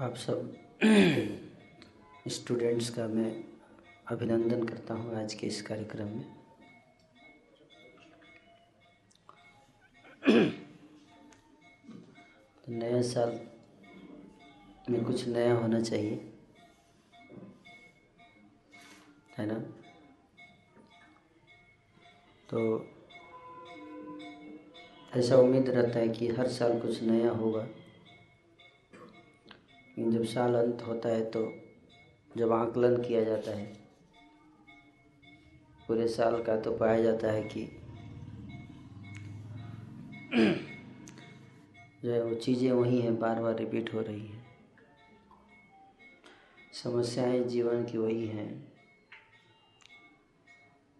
आप सब स्टूडेंट्स का मैं अभिनंदन करता हूँ आज के इस कार्यक्रम में। तो नया साल में कुछ नया होना चाहिए, है ना? तो ऐसा उम्मीद रहता है कि हर साल कुछ नया होगा। जब साल अंत होता है तो जब आकलन किया जाता है, पूरे साल का तो पाया जाता है कि जो है वो चीज़ें वही हैं बार बार रिपीट हो रही हैं। समस्याएँ जीवन की वही हैं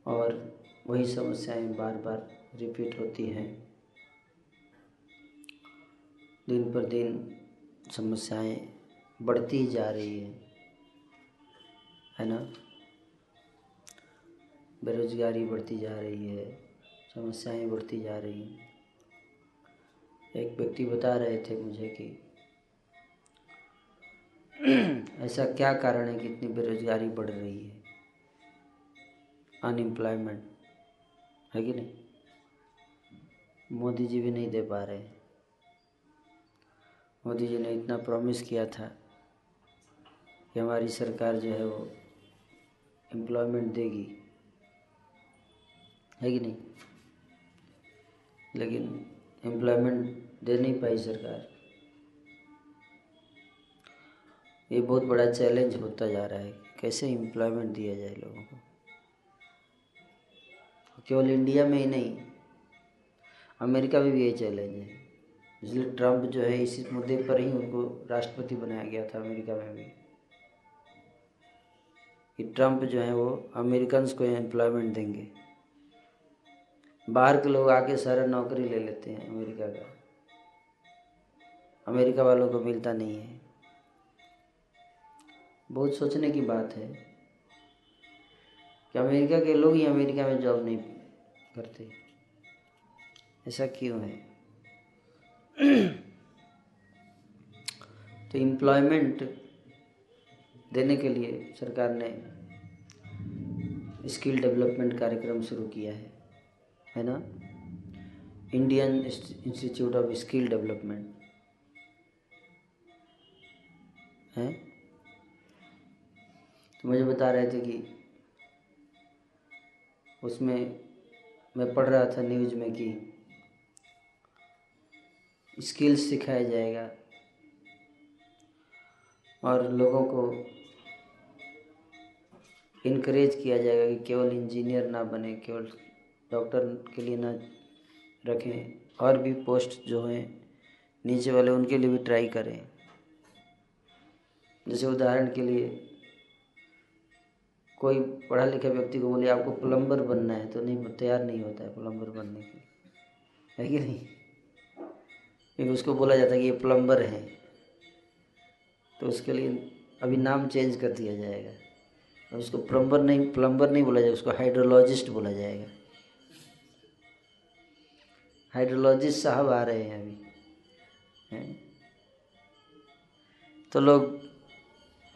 और वही समस्याएँ बार बार रिपीट होती हैं। दिन पर दिन समस्याएँ बढ़ती जा रही है। है ना? बेरोजगारी बढ़ती जा रही है, समस्याएँ बढ़ती जा रही हैं। एक व्यक्ति बता रहे थे मुझे कि ऐसा क्या कारण है कि इतनी बेरोजगारी बढ़ रही है? अनएम्प्लॉयमेंट है कि नहीं? मोदी जी भी नहीं दे पा रहे। मोदी जी ने इतना प्रॉमिस किया था। हमारी सरकार जो है वो एम्प्लॉयमेंट देगी। है कि नहीं? लेकिन एम्प्लॉयमेंट दे नहीं पाई सरकार। ये बहुत बड़ा चैलेंज होता जा रहा है कैसे एम्प्लॉयमेंट दिया जाए लोगों को। केवल इंडिया में ही नहीं, अमेरिका में भी यही चैलेंज है। इसलिए ट्रंप जो है इसी मुद्दे पर ही उनको राष्ट्रपति बनाया गया था अमेरिका में भी। कि ट्रंप जो है वो अमेरिकन को एम्प्लॉयमेंट देंगे। बाहर के लोग आके सारा नौकरी ले लेते हैं अमेरिका का। अमेरिका वालों को मिलता नहीं है। बहुत सोचने की बात है कि अमेरिका के लोग ही अमेरिका में जॉब नहीं करते। ऐसा क्यों है? तो एम्प्लॉयमेंट देने के लिए सरकार ने स्किल डेवलपमेंट कार्यक्रम शुरू किया है है ना? Indian institute of skill development. है? तो मुझे बता रहे थे कि उसमें मैं पढ़ रहा था न्यूज़ में कि स्किल्स सिखाया जाएगा और लोगों को इनक्रेज किया जाएगा कि केवल इंजीनियर ना बने, केवल डॉक्टर के लिए ना रखें, और भी पोस्ट जो हैं, नीचे वाले उनके लिए भी ट्राई करें। जैसे उदाहरण के लिए, कोई पढ़ा लिखा व्यक्ति को बोले, आपको प्लम्बर बनना है तो नहीं, तैयार नहीं होता है प्लम्बर बनने के लिए। है कि नहीं? क्योंकि उसको बोला जाता है कि ये प्लम्बर है। तो उसके लिए अभी नाम चेंज कर दिया जाएगा। उसको प्लम्बर नहीं प्लम्बर नहीं बोला जाएगा, उसको हाइड्रोलॉजिस्ट बोला जाएगा। हाइड्रोलॉजिस्ट साहब आ रहे हैं अभी। तो लोग,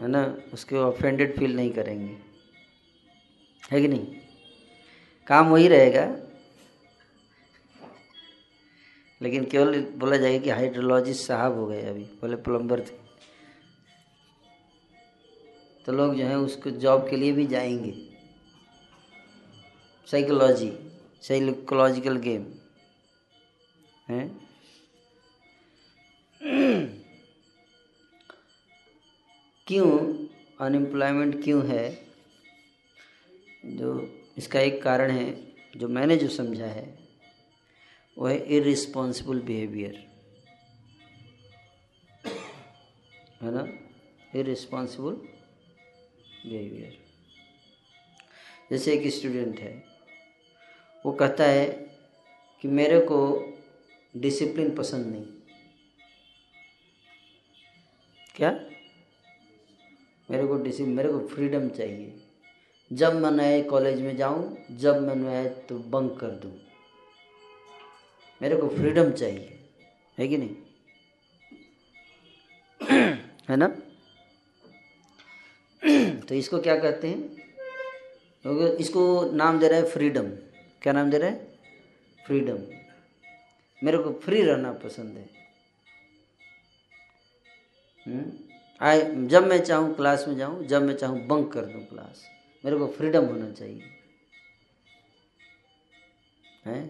है ना, उसके ऑफेंडेड फील नहीं करेंगे। है कि नहीं? काम वही रहेगा। लेकिन केवल बोला जाएगा कि हाइड्रोलॉजिस्ट साहब हो गए अभी पहले प्लम्बर थे। तो लोग जो है उसको जॉब के लिए भी जाएँगे। साइकोलॉजी साइकोलॉजिकल गेम है? क्यों अनएम्प्लॉयमेंट क्यों है? जो इसका एक कारण है, जो मैंने जो समझा है, वो है इरिस्पॉन्सिबल बिहेवियर है ना? इरिस्पॉन्सिबल बिहेवियर जैसे एक स्टूडेंट है, वो कहता है कि मेरे को डिसिप्लिन पसंद नहीं। क्या? मेरे को डिसिप्लिन मेरे को फ्रीडम चाहिए। जब मैं नए कॉलेज में जाऊँ, जब मैं नए तो बंक कर दूँ। मेरे को फ्रीडम चाहिए। है कि नहीं? है ना? तो इसको क्या कहते हैं? इसको नाम दे रहा है फ्रीडम क्या नाम दे रहा है? फ्रीडम मेरे को फ्री रहना पसंद है। हम्म? आए, जब मैं चाहूँ क्लास में जाऊँ, जब मैं चाहूँ बंक कर दूँ क्लास मेरे को फ्रीडम होना चाहिए। है?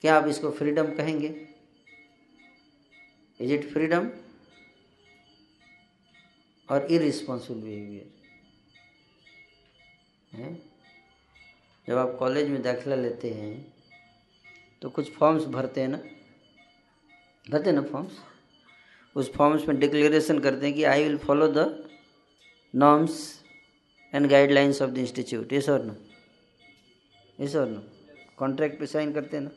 क्या आप इसको फ्रीडम कहेंगे? इज़ इट फ्रीडम और इरिस्पॉन्सिबल बिहेवियर है? जब आप कॉलेज में दाखिला लेते हैं तो कुछ फॉर्म्स भरते हैं ना? भरते हैं ना फॉर्म्स उस फॉर्म्स में डिक्लेरेशन करते हैं कि I will follow the norms and guidelines of the institute ये और नो ये और नो कॉन्ट्रैक्ट पे साइन करते हैं ना?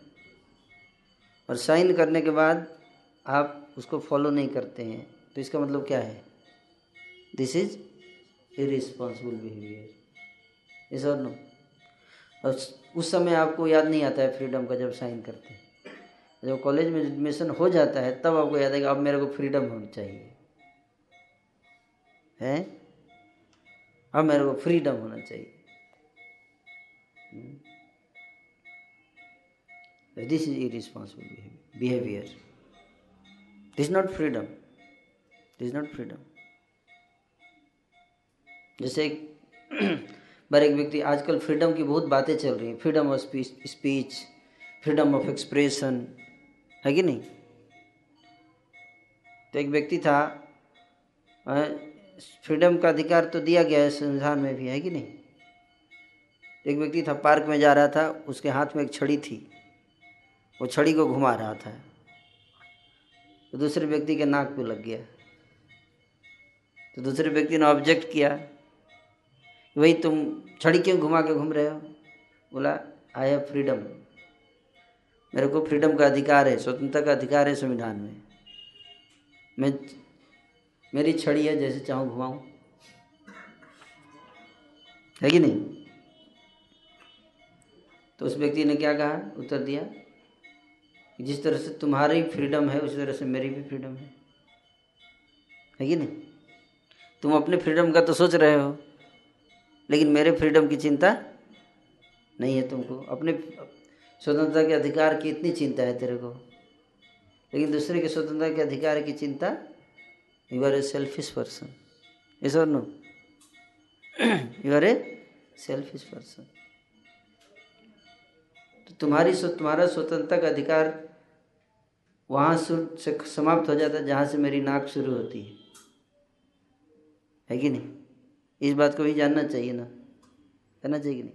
और साइन करने के बाद आप उसको फॉलो नहीं करते हैं तो इसका मतलब क्या है? दिस इज़ इरिस्पॉन्सिबल बिहेवियर इस और नो और उस समय आपको याद नहीं आता है फ्रीडम का जब साइन करते हैं। जब कॉलेज में एडमिशन हो जाता है, तब आपको याद है कि अब मेरे को फ्रीडम होनी चाहिए। है? अब मेरे को फ्रीडम होना चाहिए। This is irresponsible behaviour this not freedom this not freedom जैसे बार एक व्यक्ति आजकल फ्रीडम की बहुत बातें चल रही हैं। Freedom of speech freedom of expression, है कि नहीं? तो एक व्यक्ति था फ्रीडम का अधिकार तो दिया गया है संविधान में भी, है कि नहीं? एक व्यक्ति था, पार्क में जा रहा था, उसके हाथ में एक छड़ी थी। वो छड़ी को घुमा रहा था। तो दूसरे व्यक्ति के नाक पे लग गया। तो दूसरे व्यक्ति ने ऑब्जेक्ट किया। वही तुम छड़ी क्यों घुमा के घूम रहे हो? बोला आई हैव फ्रीडम मेरे को फ्रीडम का अधिकार है, स्वतंत्रता का अधिकार है संविधान में। मैं, मेरी छड़ी है, जैसे चाहूँ घुमाऊँ। है कि नहीं? तो उस व्यक्ति ने क्या कहा? उत्तर दिया, जिस तरह से तुम्हारी फ्रीडम है, उसी तरह से मेरी भी फ्रीडम है। है कि नहीं? तुम अपने फ्रीडम का तो सोच रहे हो। लेकिन मेरे फ्रीडम की चिंता नहीं है तुमको। अपने स्वतंत्रता के अधिकार की इतनी चिंता है तेरे को। लेकिन दूसरे के स्वतंत्रता के अधिकार की चिंता you are a selfish person इस और no you are a selfish person तो तुम्हारी तुम्हारा स्वतंत्रता का अधिकार वहाँ से समाप्त हो जाता है जहाँ से मेरी नाक शुरू होती है। है कि नहीं? इस बात को भी जानना चाहिए ना। करना चाहिए कि नहीं?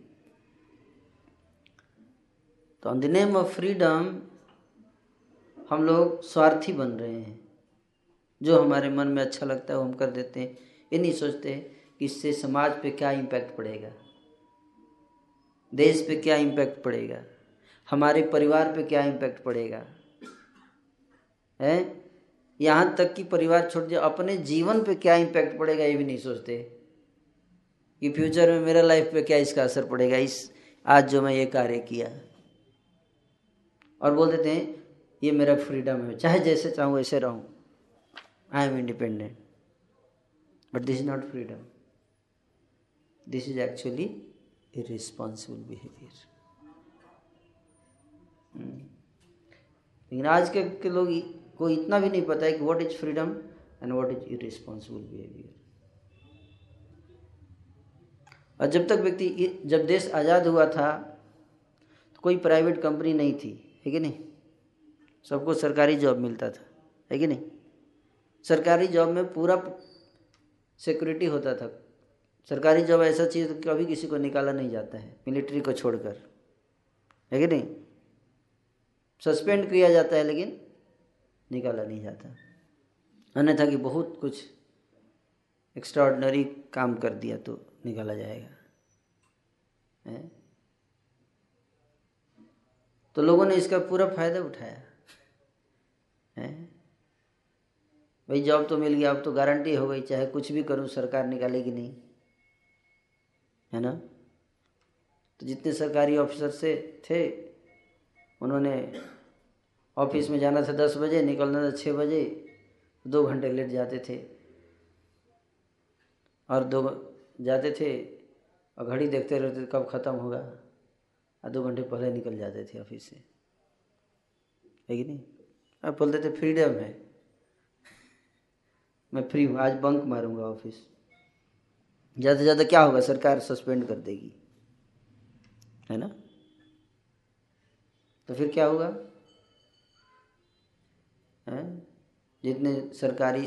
तो on the name of freedom हम लोग स्वार्थी बन रहे हैं। जो हमारे मन में अच्छा लगता है वो हम कर देते हैं। ये नहीं सोचते कि इससे समाज पे क्या इम्पैक्ट पड़ेगा। देश पे क्या इम्पैक्ट पड़ेगा। हमारे परिवार पे क्या इम्पैक्ट पड़ेगा। है? यहाँ तक कि परिवार छोड़ जाए अपने जीवन पे क्या इम्पैक्ट पड़ेगा, ये भी नहीं सोचते। कि फ्यूचर में मेरा लाइफ पे क्या इसका असर पड़ेगा? इस आज जो मैं ये कार्य किया। और बोल देते हैं ये मेरा फ्रीडम है। चाहे जैसे चाहूँ वैसे रहूँ। I am independent but this is not freedom this is actually irresponsible behaviour लेकिन आज के, के लोग को इतना भी नहीं पता है कि what is freedom and what is irresponsible behaviour और जब तक व्यक्ति जब देश आज़ाद हुआ था तो कोई प्राइवेट कंपनी नहीं थी, है कि नहीं? सबको सरकारी जॉब मिलता था, है कि नहीं? सरकारी जॉब में पूरा सिक्योरिटी होता था। सरकारी जॉब ऐसा चीज़ कभी किसी को निकाला नहीं जाता है, मिलिट्री को छोड़कर, है कि नहीं? सस्पेंड किया जाता है, लेकिन निकाला नहीं जाता। अन्यथा कि बहुत कुछ एक्स्ट्रा काम कर दिया तो। निकाला जाएगा। है? तो लोगों ने इसका पूरा फ़ायदा उठाया। है? भाई, जॉब तो मिल गया, अब तो गारंटी हो गई, चाहे कुछ भी करूँ, सरकार निकालेगी नहीं? है ना? तो जितने सरकारी ऑफिसर से थे, उन्होंने ऑफ़िस में जाना था दस बजे, निकलना था छः बजे, दो घंटे लेट जाते थे। और दो जाते थे और घड़ी देखते रहते कब ख़त्म होगा? और दो घंटे पहले निकल जाते थे ऑफ़िस से। है कि नहीं? अब बोलते थे फ्रीडम है। मैं फ्री हूँ, आज बंक मारूँगा ऑफ़िस ज़्यादा से ज़्यादा क्या होगा? सरकार सस्पेंड कर देगी। है ना? तो फिर क्या होगा? है? जितने सरकारी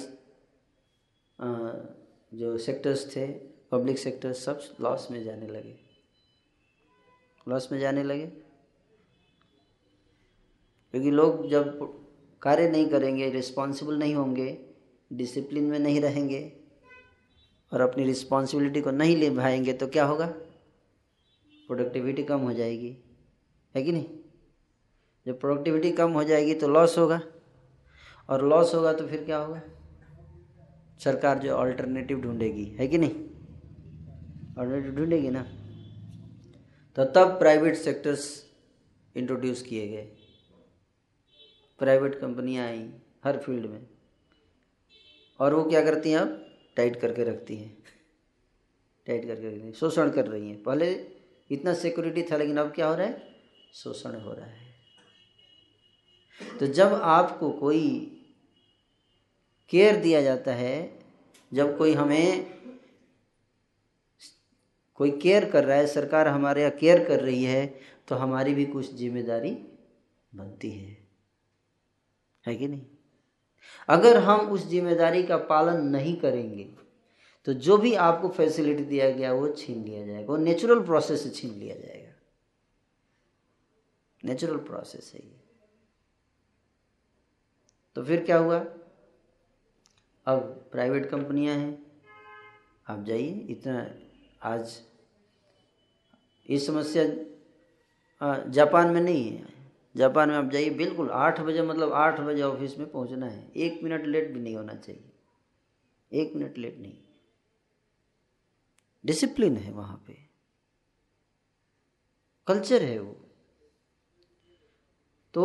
जो सेक्टर्स थे पब्लिक सेक्टर सब लॉस में जाने लगे। लॉस में जाने लगे। क्योंकि लोग जब कार्य नहीं करेंगे रिस्पॉन्सिबल नहीं होंगे डिसिप्लिन में नहीं रहेंगे, और अपनी रिस्पॉन्सिबिलिटी को नहीं निभाएँगे तो क्या होगा? प्रोडक्टिविटी कम हो जाएगी। है कि नहीं? जब प्रोडक्टिविटी कम हो जाएगी तो लॉस होगा। और लॉस होगा तो फिर क्या होगा? सरकार जो अल्टरनेटिव ढूंढेगी। है कि नहीं? अल्टरनेटिव ढूंढेगी ना। तो तब प्राइवेट सेक्टर्स इंट्रोड्यूस किए गए। प्राइवेट कंपनियाँ आई हर फ़ील्ड में। और वो क्या करती हैं अब? टाइट करके रखती हैं। टाइट करके रखती हैं। शोषण कर रही हैं। पहले इतना सिक्योरिटी था, लेकिन अब क्या हो रहा है? शोषण हो रहा है। तो जब आपको कोई केयर दिया जाता है, जब कोई हमें कोई केयर कर रहा है, सरकार हमारे यहाँ केयर कर रही है तो हमारी भी कुछ ज़िम्मेदारी बनती है। है कि नहीं? अगर हम उस ज़िम्मेदारी का पालन नहीं करेंगे तो जो भी आपको फैसिलिटी दिया गया, वो छीन लिया जाएगा वो नेचुरल प्रोसेस से छीन लिया जाएगा। नेचुरल प्रोसेस है ये। तो फिर क्या हुआ? अब प्राइवेट कंपनियाँ हैं। आप जाइए, इतना आज ये समस्या जापान में नहीं है। जापान में आप जाइए, बिल्कुल आठ बजे मतलब आठ बजे ऑफ़िस में पहुँचना है। एक मिनट लेट भी नहीं होना चाहिए। एक मिनट लेट नहीं। डिसिप्लिन है वहाँ पे। कल्चर है वो। तो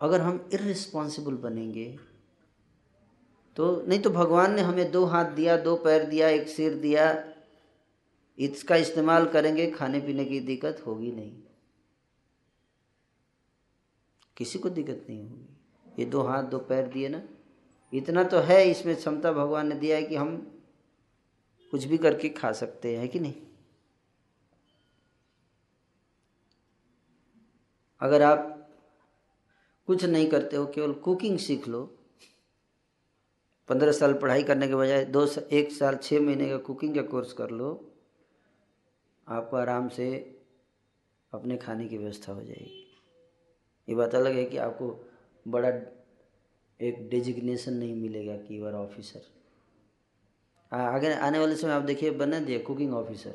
अगर हम इरिस्पॉन्सिबल बनेंगे तो नहीं तो भगवान ने हमें दो हाथ दिया, दो पैर दिया, एक सिर दिया इसका इस्तेमाल करेंगे, खाने पीने की दिक्कत होगी नहीं। किसी को दिक्कत नहीं होगी। ये दो हाथ, दो पैर दिए ना। इतना तो है, इसमें क्षमता भगवान ने दिया है कि हम कुछ भी करके खा सकते हैं कि नहीं? अगर आप कुछ नहीं करते हो, केवल कुकिंग सीख लो, पंद्रह साल पढ़ाई करने के बजाय दो एक साल छः महीने का कुकिंग का कोर्स कर लो आपको आराम से अपने खाने की व्यवस्था हो जाएगी। ये बात अलग है कि आपको बड़ा एक डेजिग्नेशन नहीं मिलेगा कि यू आर ऑफिसर आगे आने वाले समय आप देखिए, बना दिए कुकिंग ऑफिसर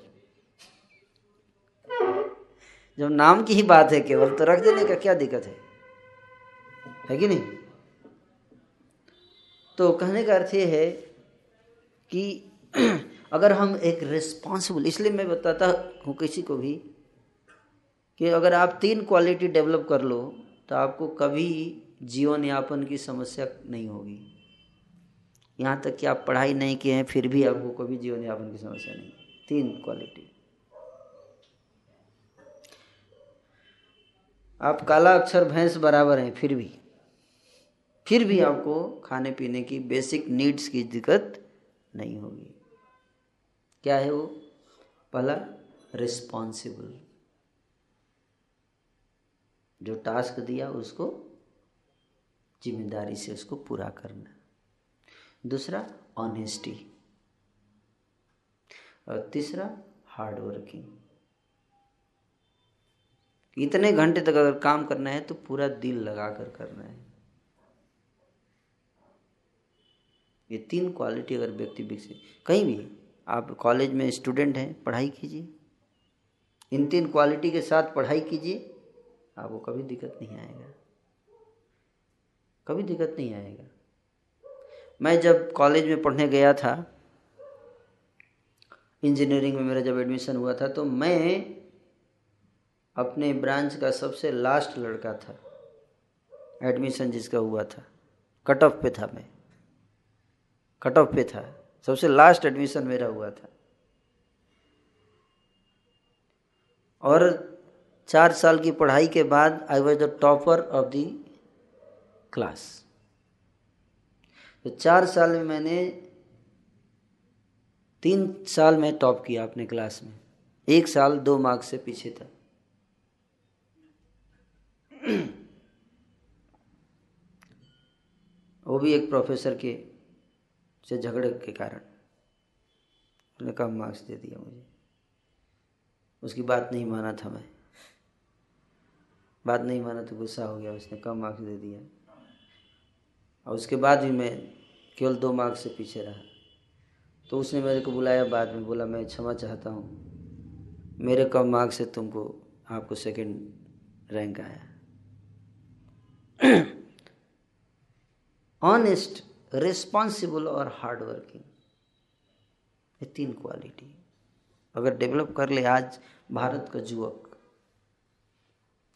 जब नाम की ही बात है केवल तो रख देने का क्या दिक्कत है? है कि नहीं? तो कहने का अर्थ ये है कि अगर हम एक रिस्पॉन्सिबल इसलिए मैं बताता हूँ किसी को भी कि अगर आप तीन क्वालिटी डेवलप कर लो तो आपको कभी जीवन यापन की समस्या नहीं होगी। यहाँ तक कि आप पढ़ाई नहीं किए हैं, फिर भी आपको कभी जीवन यापन की समस्या नहीं तीन क्वालिटी आप काला अक्षर, भैंस बराबर हैं, फिर भी। फिर भी आपको खाने पीने की बेसिक नीड्स की दिक्कत नहीं होगी। क्या है वो? पहला रिस्पॉन्सिबल जो टास्क दिया उसको ज़िम्मेदारी से उसको पूरा करना। दूसरा ऑनेस्टी और तीसरा हार्ड वर्किंग इतने घंटे तक अगर काम करना है तो पूरा दिल लगा कर करना है। ये तीन क्वालिटी अगर व्यक्ति विकसित कहीं भी आप कॉलेज में स्टूडेंट हैं, पढ़ाई कीजिए। इन तीन क्वालिटी के साथ पढ़ाई कीजिए, आपको कभी दिक्कत नहीं आएगा। कभी दिक्कत नहीं आएगा। मैं जब कॉलेज में पढ़ने गया था इंजीनियरिंग में मेरा जब एडमिशन हुआ था तो मैं अपने ब्रांच का सबसे लास्ट लड़का था। एडमिशन जिसका हुआ था। कट ऑफ़ पे था मैं। कट ऑफ़ पे था। सबसे लास्ट एडमिशन मेरा हुआ था। और चार साल की पढ़ाई के बाद I was the topper of the class तो चार साल में मैंने तीन साल में टॉप किया अपने क्लास में। एक साल दो मार्क्स से पीछे था। वो भी एक प्रोफेसर के से झगड़े के कारण। उसने कम मार्क्स दे दिया मुझे। उसकी बात नहीं माना था मैं। बात नहीं माना तो गुस्सा हो गया, उसने कम मार्क्स दे दिया और उसके बाद भी मैं केवल दो मार्क्स से पीछे रहा। तो उसने मेरे को बुलाया बाद में, बोला, मैं क्षमा चाहता हूँ। मेरे कम मार्क्स से तुमको, आपको सेकंड रैंक आया। ऑनेस्ट रिस्पॉन्सिबल और हार्ड वर्किंग ये तीन क्वालिटी अगर डेवलप कर ले आज भारत का युवक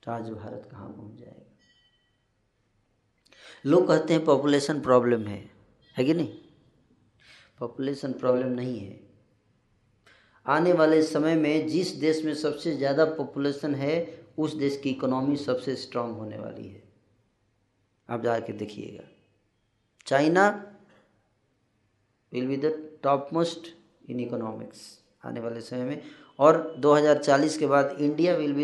तो आज भारत कहाँ पहुँच जाएगा? लोग कहते हैं पॉपुलेशन प्रॉब्लम है। है कि नहीं? पॉपुलेशन प्रॉब्लम नहीं है। आने वाले समय में जिस देश में सबसे ज़्यादा पॉपुलेशन है, उस देश की इकोनॉमी सबसे स्ट्रांग होने वाली है। आप जाके देखिएगा। China will be the top most in economics आने वाले समय में। और 2040 के बाद इंडिया विल बी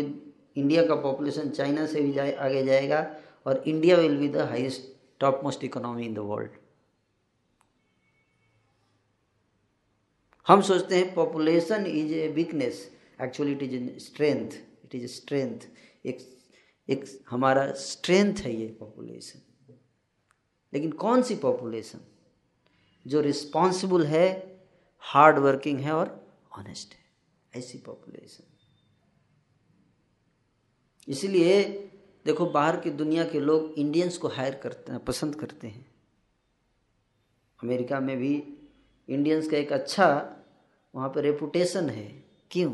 इंडिया का पॉपुलेशन चाइना से भी जाए, आगे जाएगा और India will be the highest top most economy in the world हम सोचते हैं population is a weakness actually it is a strength it is a strength एक एक हमारा स्ट्रेंथ है ये पॉपुलेशन लेकिन कौन सी पॉपुलेशन जो रिस्पॉन्सिबल है हार्ड वर्किंग है और ऑनेस्ट है। ऐसी पॉपुलेशन इसलिए देखो, बाहर की दुनिया के लोग इंडियंस को हायर करते हैं, पसंद करते हैं। अमेरिका में भी इंडियंस का एक अच्छा वहाँ पर रेपुटेशन है। क्यों?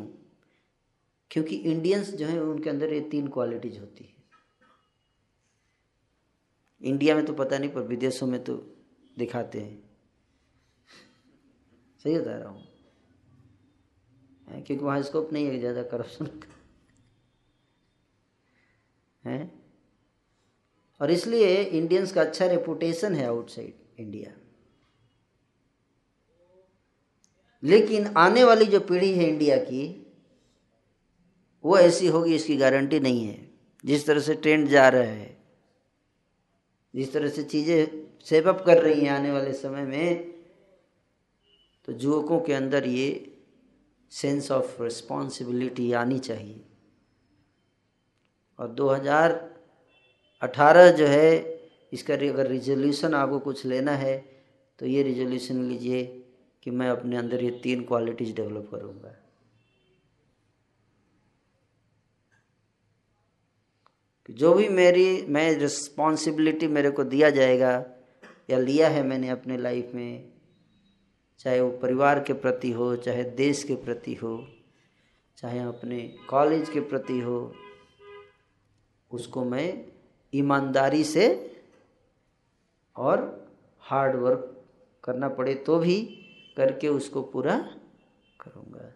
क्योंकि इंडियंस जो है, उनके अंदर ये तीन क्वालिटीज होती है। इंडिया में तो पता नहीं, पर विदेशों में तो दिखाते हैं। सही बता रहा हूँ। क्योंकि वहाँ स्कोप नहीं है ज़्यादा करप्शन का। है? और इसलिए इंडियंस का अच्छा रेपुटेशन है आउटसाइड इंडिया लेकिन आने वाली जो पीढ़ी है इंडिया की, वो ऐसी होगी, इसकी गारंटी नहीं है। जिस तरह से ट्रेंड जा रहा है जिस तरह से चीज़ें सेवअप कर रही हैं आने वाले समय में तो युवकों के अंदर ये सेंस ऑफ़ रिस्पॉन्सिबिलिटी आनी चाहिए। और 2018 जो है, इसका अगर रिजोल्यूशन आपको कुछ लेना है तो ये रिजोल्यूशन लीजिए कि मैं अपने अंदर ये तीन क्वालिटीज़ डेवलप करूँगा। कि जो भी मेरी, मैं रिस्पॉन्सिबिलिटी मेरे को दिया जाएगा या लिया है मैंने अपने लाइफ में, चाहे वो परिवार के प्रति हो, चाहे देश के प्रति हो, चाहे अपने कॉलेज के प्रति हो, उसको मैं ईमानदारी से और हार्ड वर्क करना पड़े तो भी करके उसको पूरा करूँगा।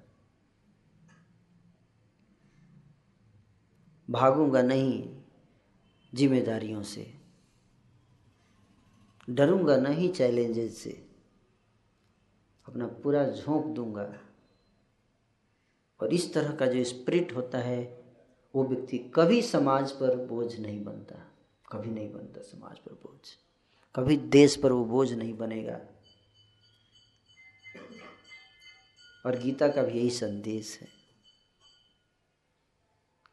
भागूँगा नहीं। जिम्मेदारियों से। डरूँगा नहीं चैलेंजेस से। अपना पूरा झोंक दूँगा। और इस तरह का जो स्प्रिट होता है, वो व्यक्ति कभी समाज पर बोझ नहीं बनता। कभी नहीं बनता समाज पर बोझ। कभी देश पर वो बोझ नहीं बनेगा। और गीता का भी यही संदेश है।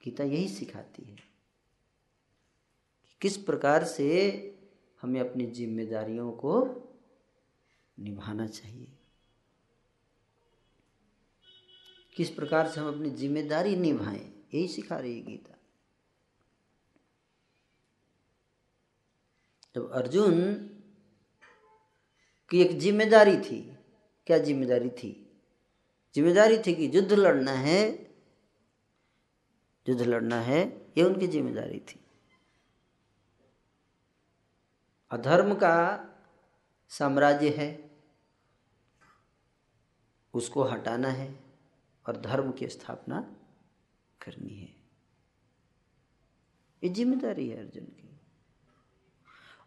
गीता यही सिखाती है। किस प्रकार से हमें अपनी जिम्मेदारियों को निभाना चाहिए? किस प्रकार से हम अपनी ज़िम्मेदारी निभाएँ? यही सिखा रही है गीता। जब अर्जुन की एक ज़िम्मेदारी थी, क्या ज़िम्मेदारी थी? ज़िम्मेदारी थी कि युद्ध लड़ना है। युद्ध लड़ना है ये उनकी ज़िम्मेदारी थी। अधर्म का साम्राज्य है, उसको हटाना है और धर्म की स्थापना करनी है। ये ज़िम्मेदारी है अर्जुन की।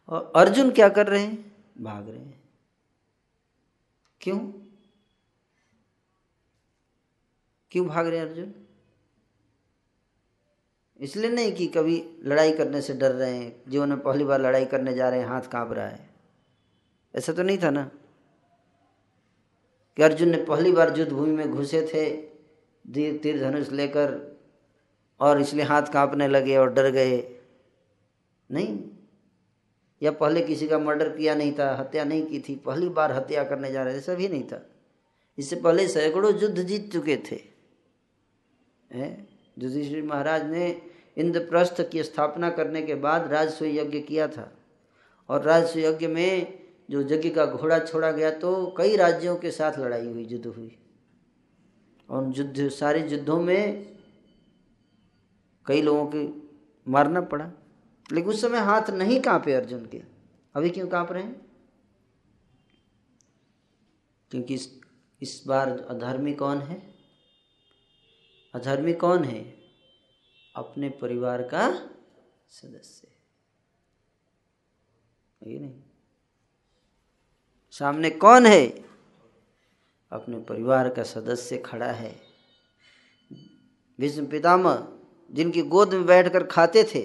और अर्जुन क्या कर रहे हैं? भाग रहे हैं। क्यों? क्यों भाग रहे हैं अर्जुन? इसलिए नहीं कि कभी लड़ाई करने से डर रहे हैं, जीवन में पहली बार लड़ाई करने जा रहे हैं, हाथ काँप रहा है। ऐसा तो नहीं था ना? कि अर्जुन ने पहली बार युद्ध भूमि में घुसे थे तीर धनुष लेकर, और इसलिए हाथ कांपने लगे और डर गए। नहीं। या पहले किसी का मर्डर किया नहीं था, हत्या नहीं की थी, पहली बार हत्या करने जा रहे थे सभी नहीं था। इससे पहले सैकड़ों युद्ध जीत चुके थे। युधिष्ठिर महाराज ने इंद्रप्रस्थ की स्थापना करने के बाद राजस्व यज्ञ किया था। और राजस्व यज्ञ में जो यज्ञ का घोड़ा छोड़ा गया तो कई राज्यों के साथ लड़ाई हुई, युद्ध हुई। और युद्ध, सारे युद्धों में कई लोगों के मारना पड़ा। लेकिन उस समय हाथ नहीं कांपे अर्जुन के। अभी क्यों काँप रहे हैं? क्योंकि इस इस बार अधर्मी कौन है? अधर्मी कौन है? अपने परिवार का सदस्य। ये नहीं? सामने कौन है? अपने परिवार का सदस्य खड़ा है। भीष्म पितामह, जिनकी गोद में बैठकर खाते थे,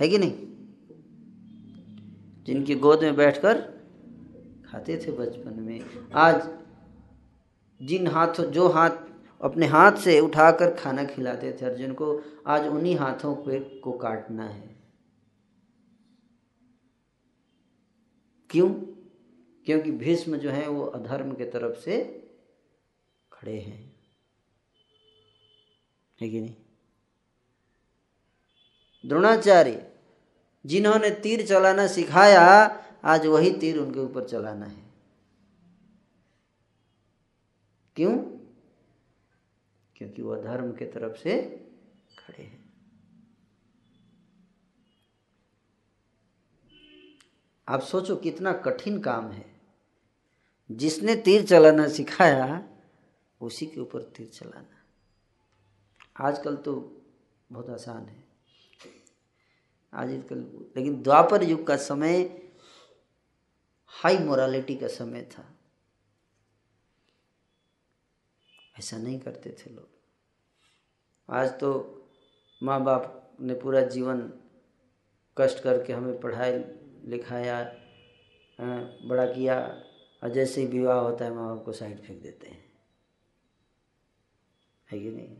है कि नहीं? जिनकी गोद में बैठकर खाते थे बचपन में। आज जिन हाथों, जो हाथ अपने हाथ से उठाकर खाना खिलाते थे, अर्जुन को आज उन्हीं हाथों पे को काटना है। क्यों? क्योंकि भीष्म जो है वो अधर्म के तरफ़ से खड़े हैं। है कि नहीं? द्रोणाचार्य, जिन्होंने तीर चलाना सिखाया, आज वही तीर उनके ऊपर चलाना है। क्यों? क्योंकि वह धर्म के तरफ़ से खड़े हैं। आप सोचो कितना कठिन काम है। जिसने तीर चलाना सिखाया, उसी के ऊपर तीर चलाना। आजकल तो बहुत आसान है। आजकल, लेकिन द्वापर युग का समय हाई मोरालिटी का समय था। ऐसा नहीं करते थे लोग। आज तो माँ बाप ने पूरा जीवन कष्ट करके हमें पढ़ाया लिखाया बड़ा किया, और जैसे ही विवाह होता है माँ बाप को साइड फेंक देते हैं। है कि नहीं?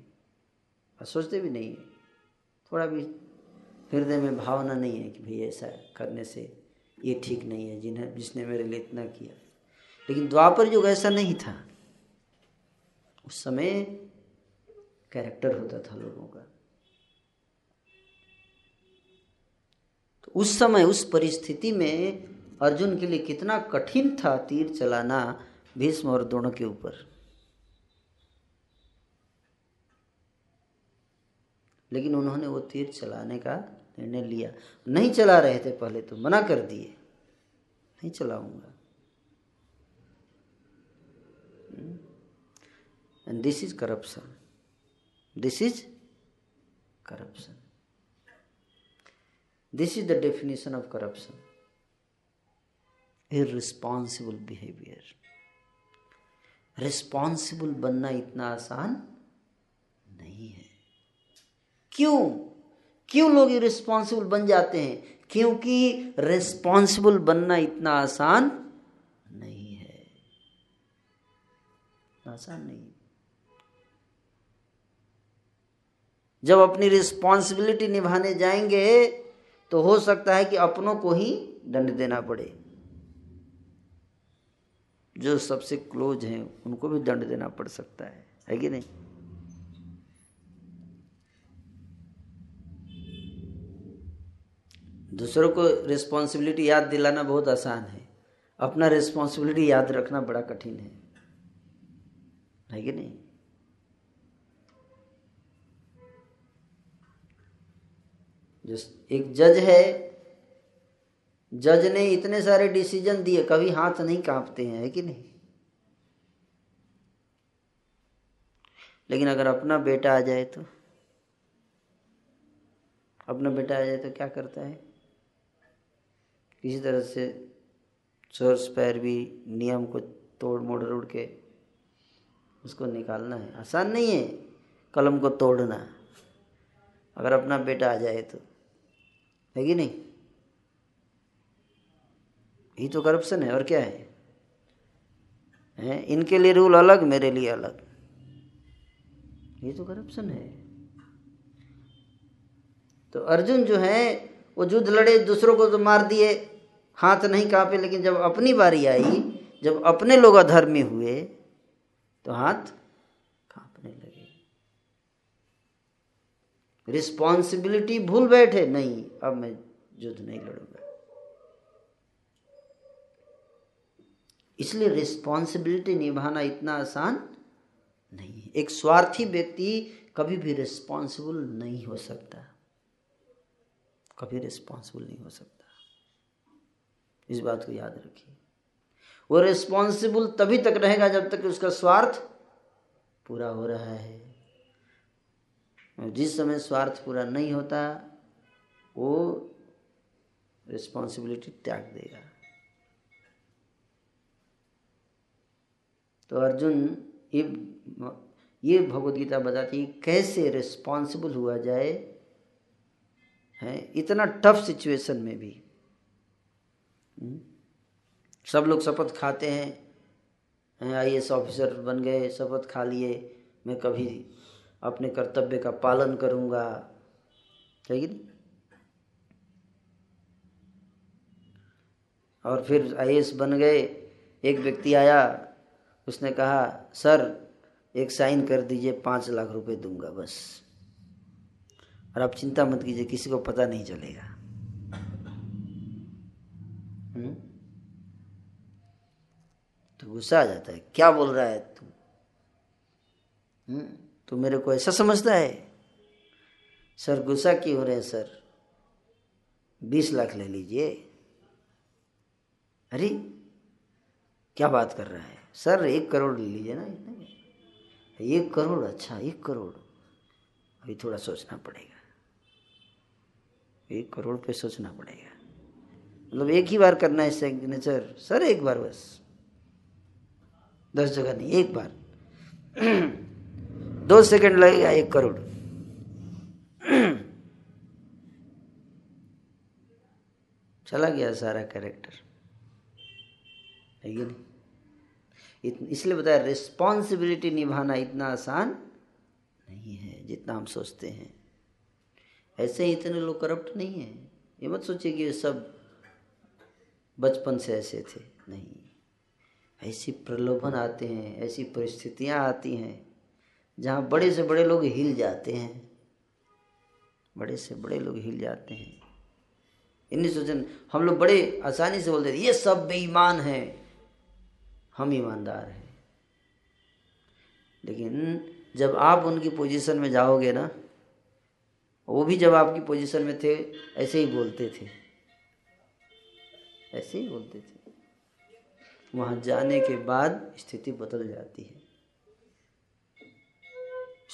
और सोचते भी नहीं थोड़ा भी हृदय में भावना नहीं है कि भाई ऐसा करने से ये ठीक नहीं है जिन्हें, जिसने मेरे लिए इतना किया। लेकिन द्वापर युग ऐसा नहीं था। उस समय कैरेक्टर होता था लोगों का। तो उस समय, उस परिस्थिति में अर्जुन के लिए कितना कठिन था तीर चलाना भीष्म और दोनों के ऊपर। लेकिन उन्होंने वो तीर चलाने का निर्णय लिया। नहीं चला रहे थे पहले तो मना कर दिए। नहीं चलाऊँगा। And this is corruption this is corruption this is the definition of corruption irresponsible behaviour responsible बनना इतना आसान नहीं है। क्यों? क्यों लोग इरिस्पॉन्सिबल बन जाते हैं? क्योंकि रिस्पॉन्सिबल बनना इतना आसान नहीं है। आसान नहीं जब अपनी रिस्पॉन्सिबिलिटी निभाने जाएँगे तो हो सकता है कि अपनों को ही दंड देना पड़े। जो सबसे क्लोज हैं, उनको भी दंड देना पड़ सकता है। है कि नहीं? दूसरों को रिस्पॉन्सिबिलिटी याद दिलाना बहुत आसान है। अपना रिस्पॉन्सिबिलिटी याद रखना बड़ा कठिन है। है कि नहीं? जो एक जज है, जज ने इतने सारे डिसीज़न दिए, कभी हाथ नहीं कांपते हैं, है कि नहीं? लेकिन अगर अपना बेटा आ जाए तो अपना बेटा आ जाए तो क्या करता है? किसी तरह से सोर्स पैर भी नियम को तोड़ मोड़ उड़ के उसको निकालना है। आसान नहीं है कलम को तोड़ना। अगर अपना बेटा आ जाए तो। है कि नहीं? ये तो करप्शन है, और क्या है? हैं? इनके लिए रूल अलग, मेरे लिए अलग। ये तो करप्शन है। तो अर्जुन जो है, वो युद्ध लड़े, दूसरों को तो मार दिए, हाथ नहीं कांपे, लेकिन जब अपनी बारी आई, जब अपने लोग अधर्मी हुए तो हाथ कांपने लगे रिस्पॉन्सिबिलिटी भूल बैठे, नहीं, अब मैं युद्ध नहीं लड़ूँगा। इसलिए रिस्पॉन्सिबिलिटी निभाना इतना आसान नहीं है। एक स्वार्थी व्यक्ति कभी भी रिस्पॉन्सिबल नहीं हो सकता। कभी रिस्पॉन्सिबल नहीं हो सकता। इस बात को याद रखिए। वो रिस्पॉन्सिबल तभी तक रहेगा जब तक उसका स्वार्थ पूरा हो रहा है। जिस समय स्वार्थ पूरा नहीं होता, वो रिस्पॉन्सिबिलिटी त्याग देगा तो अर्जुन, ये ये भगवदगीता बताती है, कैसे रिस्पॉन्सिबल हुआ जाए, है, इतना टफ सिचुएशन में भी हम्म? सब लोग शपथ खाते हैं आई एस ऑफिसर बन गए, शपथ खा लिए, मैं कभी अपने कर्तव्य का पालन करूँगा। है कि नहीं? और फिर आईएस बन गए, एक व्यक्ति आया, उसने कहा, सर, एक साइन कर दीजिए, पाँच लाख रुपए दूँगा, बस। और आप चिंता मत कीजिए, किसी को पता नहीं चलेगा। हम्म? तो गुस्सा आ जाता है, क्या बोल रहा है तू? हम्म? तू मेरे को ऐसा समझता है। सर, गुस्सा क्यों हो रहे हैं, सर? बीस लाख ले लीजिए। अरे, क्या बात कर रहा है? सर, एक करोड़ ले लीजिए ना इतने एक करोड़? अच्छा एक करोड़। अभी थोड़ा सोचना पड़ेगा। एक करोड़ पे सोचना पड़ेगा। मतलब एक ही बार करना है सिग्नेचर सर, एक बार बस। दस जगह नहीं, एक बार। दो सेकंड लगेगा एक करोड़। चला गया सारा कैरेक्टर है नहीं? इसलिए बताया रिस्पॉन्सिबिलिटी निभाना इतना आसान नहीं है, जितना हम सोचते हैं। ऐसे ही इतने लोग करप्ट नहीं है। ये मत सोचिए कि सब बचपन से ऐसे थे। नहीं। ऐसी प्रलोभन आते हैं, ऐसी परिस्थितियाँ आती हैं जहाँ बड़े से बड़े लोग हिल जाते हैं। बड़े से बड़े लोग हिल जाते हैं। इन्हीं सोचन हम लोग बड़े आसानी से बोलते ये सब बेईमान हैं। हम ईमानदार हैं। लेकिन जब आप उनकी पोजीशन में जाओगे ना, वो भी जब आपकी पोजीशन में थे, ऐसे ही बोलते थे। ऐसे ही बोलते थे। वहाँ जाने के बाद स्थिति बदल जाती है।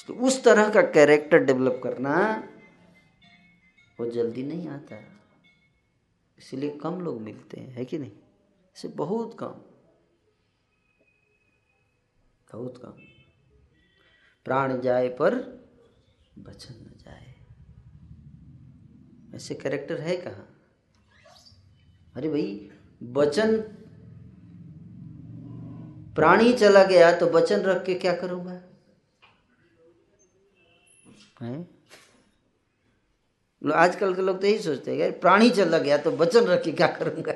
तो उस तरह का कैरेक्टर डेवलप करना वो जल्दी नहीं आता। इसलिए कम लोग मिलते हैं, है कि नहीं? इसे बहुत कम। बहुत कम। प्राण जाए पर बचन न जाए। ऐसे कैरेक्टर है कहाँ? अरे भाई, वचन प्राणी चला गया तो वचन रख के क्या करूँगा? है? आजकल के लोग तो यही सोचते हैं प्राणी चला गया तो वचन रख के क्या करूँगा?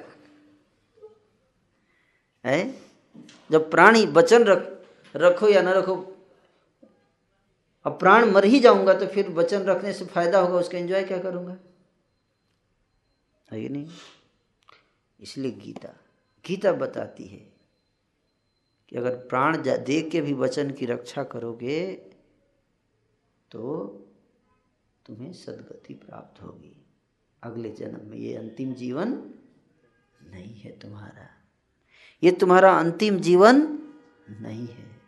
है? जब प्राणी वचन रख, रखो या ना रखो, अब प्राण मर ही जाऊँगा तो फिर वचन रखने से फ़ायदा होगा, उसका एंजॉय क्या करूँगा? है ये नहीं? इसलिए गीता गीता बताती है कि अगर प्राण दे के भी वचन की रक्षा करोगे तो तुम्हें सदगति प्राप्त होगी। अगले जन्म में ये अंतिम जीवन नहीं है तुम्हारा। ये तुम्हारा अंतिम जीवन नहीं है।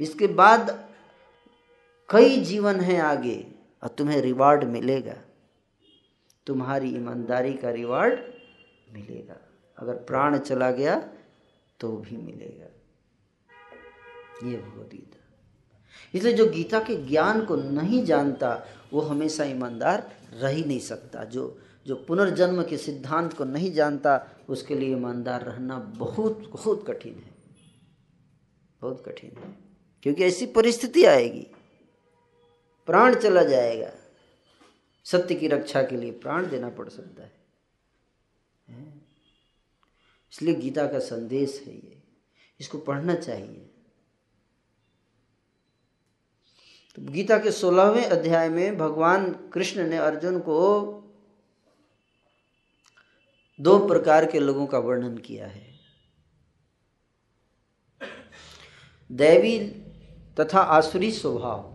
इसके बाद कई जीवन है आगे, और तुम्हें रिवार्ड मिलेगा। तुम्हारी ईमानदारी का रिवार्ड मिलेगा। अगर प्राण चला गया तो भी मिलेगा। ये भगवत गीता इसलिए जो गीता के ज्ञान को नहीं जानता, वो हमेशा ईमानदार रह ही नहीं सकता। जो जो पुनर्जन्म के सिद्धांत को नहीं जानता, उसके लिए ईमानदार रहना बहुत बहुत कठिन है। बहुत कठिन है। क्योंकि ऐसी परिस्थिति आएगी, प्राण चला जाएगा। सत्य की रक्षा के लिए प्राण देना पड़ सकता है। इसलिए गीता का संदेश है ये। इसको पढ़ना चाहिए। तो गीता के सोलहवें अध्याय में भगवान कृष्ण ने अर्जुन को दो प्रकार के लोगों का वर्णन किया है। दैवी तथा आसुरी स्वभाव।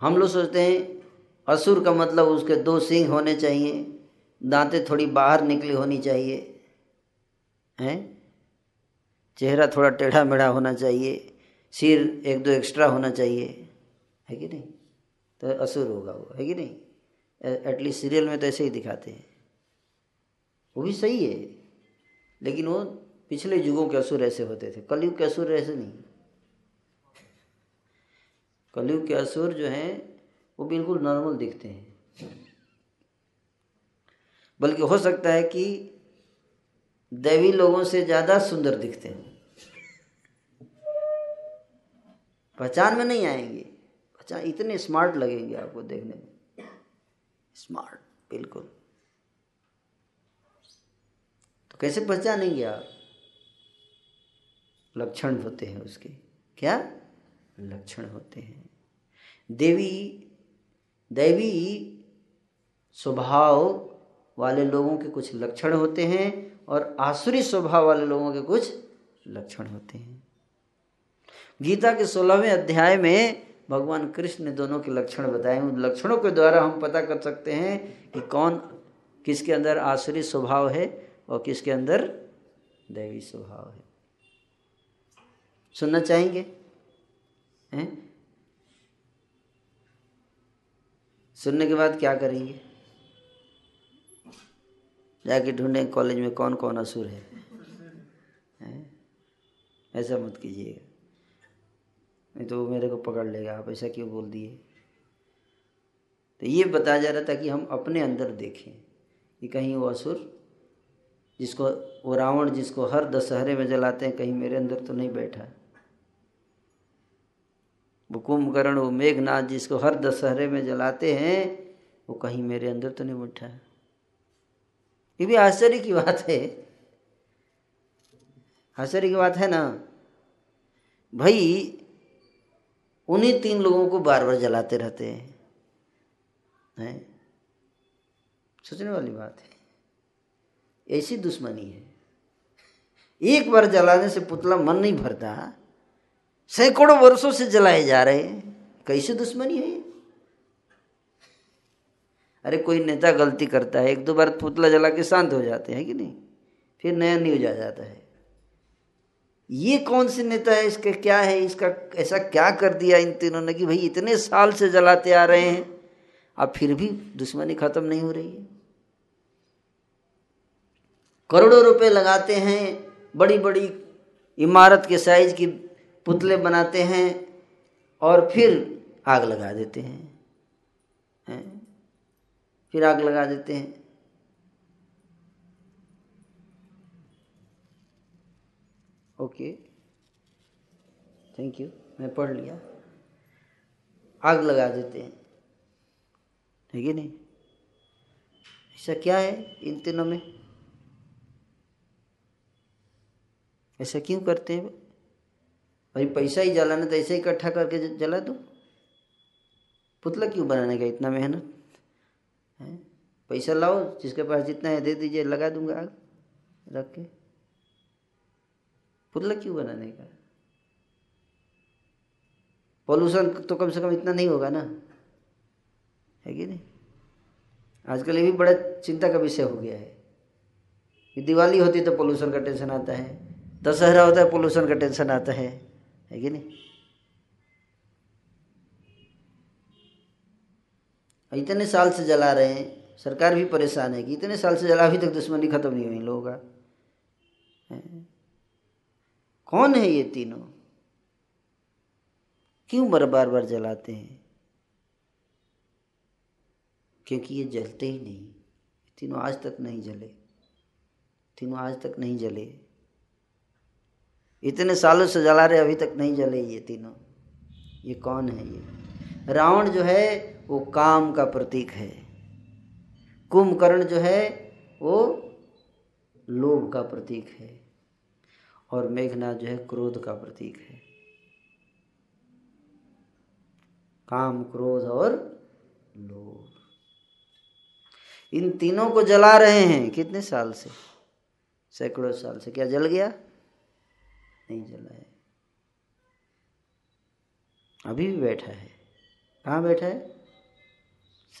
हम लोग सोचते हैं, असुर का मतलब उसके दो सिंह होने चाहिए, दांतें थोड़ी बाहर निकली होनी चाहिए, हैं? चेहरा थोड़ा टेढ़ा मेढ़ा होना चाहिए, सिर एक दो एक्स्ट्रा होना चाहिए, है कि नहीं? तो असुर होगा वो, है कि नहीं? एटलीस्ट सीरियल में तो ऐसे ही दिखाते हैं। वो भी सही है, लेकिन वो पिछले युगों के असुर ऐसे होते थे। कलयुग के असुर ऐसे नहीं। कलयुग के असुर जो हैं, वो बिल्कुल नॉर्मल दिखते हैं। बल्कि हो सकता है कि दैवी लोगों से ज़्यादा सुंदर दिखते हैं। पहचान में नहीं आएँगे। पहचान इतने स्मार्ट लगेंगे आपको देखने में। स्मार्ट बिल्कुल। तो कैसे पहचानेंगे आप? लक्षण होते हैं उसके। क्या? लक्षण होते हैं। देवी, दैवी स्वभाव वाले लोगों के कुछ लक्षण होते हैं और आसुरी स्वभाव वाले लोगों के कुछ लक्षण होते हैं। गीता के सोलहवें अध्याय में भगवान कृष्ण ने दोनों के लक्षण बताए। उन लक्षणों के द्वारा हम पता कर सकते हैं कि कौन किसके अंदर आसुरी स्वभाव है और किसके अंदर दैवी स्वभाव है। सुनना चाहेंगे? हैं? सुनने के बाद क्या करेंगे? जाके ढूंढें कॉलेज में कौन कौन असुर है, है? ऐसा मत कीजिएगा। नहीं तो वो मेरे को पकड़ लेगा। आप ऐसा क्यों बोल दिए? तो ये बताया जा रहा था कि हम अपने अंदर देखें। कि कहीं वो असुर जिसको, वो रावण जिसको हर दशहरे में जलाते हैं, कहीं मेरे अंदर तो नहीं बैठा। वो कुंभकर्ण, वो मेघनाथ जिसको हर दशहरे में जलाते हैं, वो कहीं मेरे अंदर तो नहीं बैठा। ये भी आश्चर्य की बात है। आश्चर्य की बात है ना? भाई उन्हीं तीन लोगों को बार बार जलाते रहते हैं। हैं? सोचने वाली बात है। ऐसी दुश्मनी है। एक बार जलाने से पुतला मन नहीं भरता। सैकड़ों वर्षों से जलाए जा रहे हैं। कैसे दुश्मनी है अरे, कोई नेता गलती करता है, एक दो बार पुतला जला के शांत हो जाते हैं कि नहीं? फिर नया न्यूज़ आ जाता है। ये कौन से नेता है? इसके क्या है? इसका ऐसा क्या कर दिया इन तीनों ने कि भाई इतने साल से जलाते आ रहे हैं, अब फिर भी दुश्मनी खत्म नहीं हो रही है। करोड़ों रुपए लगाते हैं बड़ी बड़ी इमारत के साइज़ की पुतले बनाते हैं और फिर आग लगा देते हैं। हैं? फिर आग लगा देते हैं। ओके। थैंक यू मैं पढ़ लिया। आग लगा देते हैं। है कि नहीं? ऐसा क्या है इन तीनों में? ऐसा क्यों करते हैं? भाई पैसा ही जलाना तो ऐसे ही इकट्ठा करके जला दो? पुतला क्यों बनाने का इतना मेहनत? है? पैसा लाओ, जिसके पास जितना है दे दीजिए, लगा दूँगा आग रख के। पुतला क्यों बनाने का? पॉल्यूशन तो कम से कम इतना नहीं होगा ना? है कि नहीं? आजकल ये भी बड़ा चिंता का विषय हो गया है। कि दिवाली होती है तो पोल्यूशन का टेंशन आता है। दशहरा होता है पोल्यूशन का टेंशन आता है। है कि नहीं? इतने साल से जला रहे हैं, सरकार भी परेशान है कि इतने साल से जला, अभी तक दुश्मनी खत्म नहीं हुई लोगों का। कौन है ये तीनों? क्यों बार बार बार जलाते हैं? क्योंकि ये जलते ही नहीं। तीनों आज तक नहीं जले। तीनों आज तक नहीं जले। इतने सालों से जला रहे, अभी तक नहीं जले ये तीनों। ये कौन है ये? रावण जो है, वो काम का प्रतीक है। कुंभकर्ण जो है, वो लोभ का प्रतीक है। और मेघनाथ जो है क्रोध का प्रतीक है। काम, क्रोध और लोभ। इन तीनों को जला रहे हैं कितने साल से? सैकड़ों साल से। क्या जल गया? नहीं जला है। अभी भी बैठा है। कहाँ बैठा है?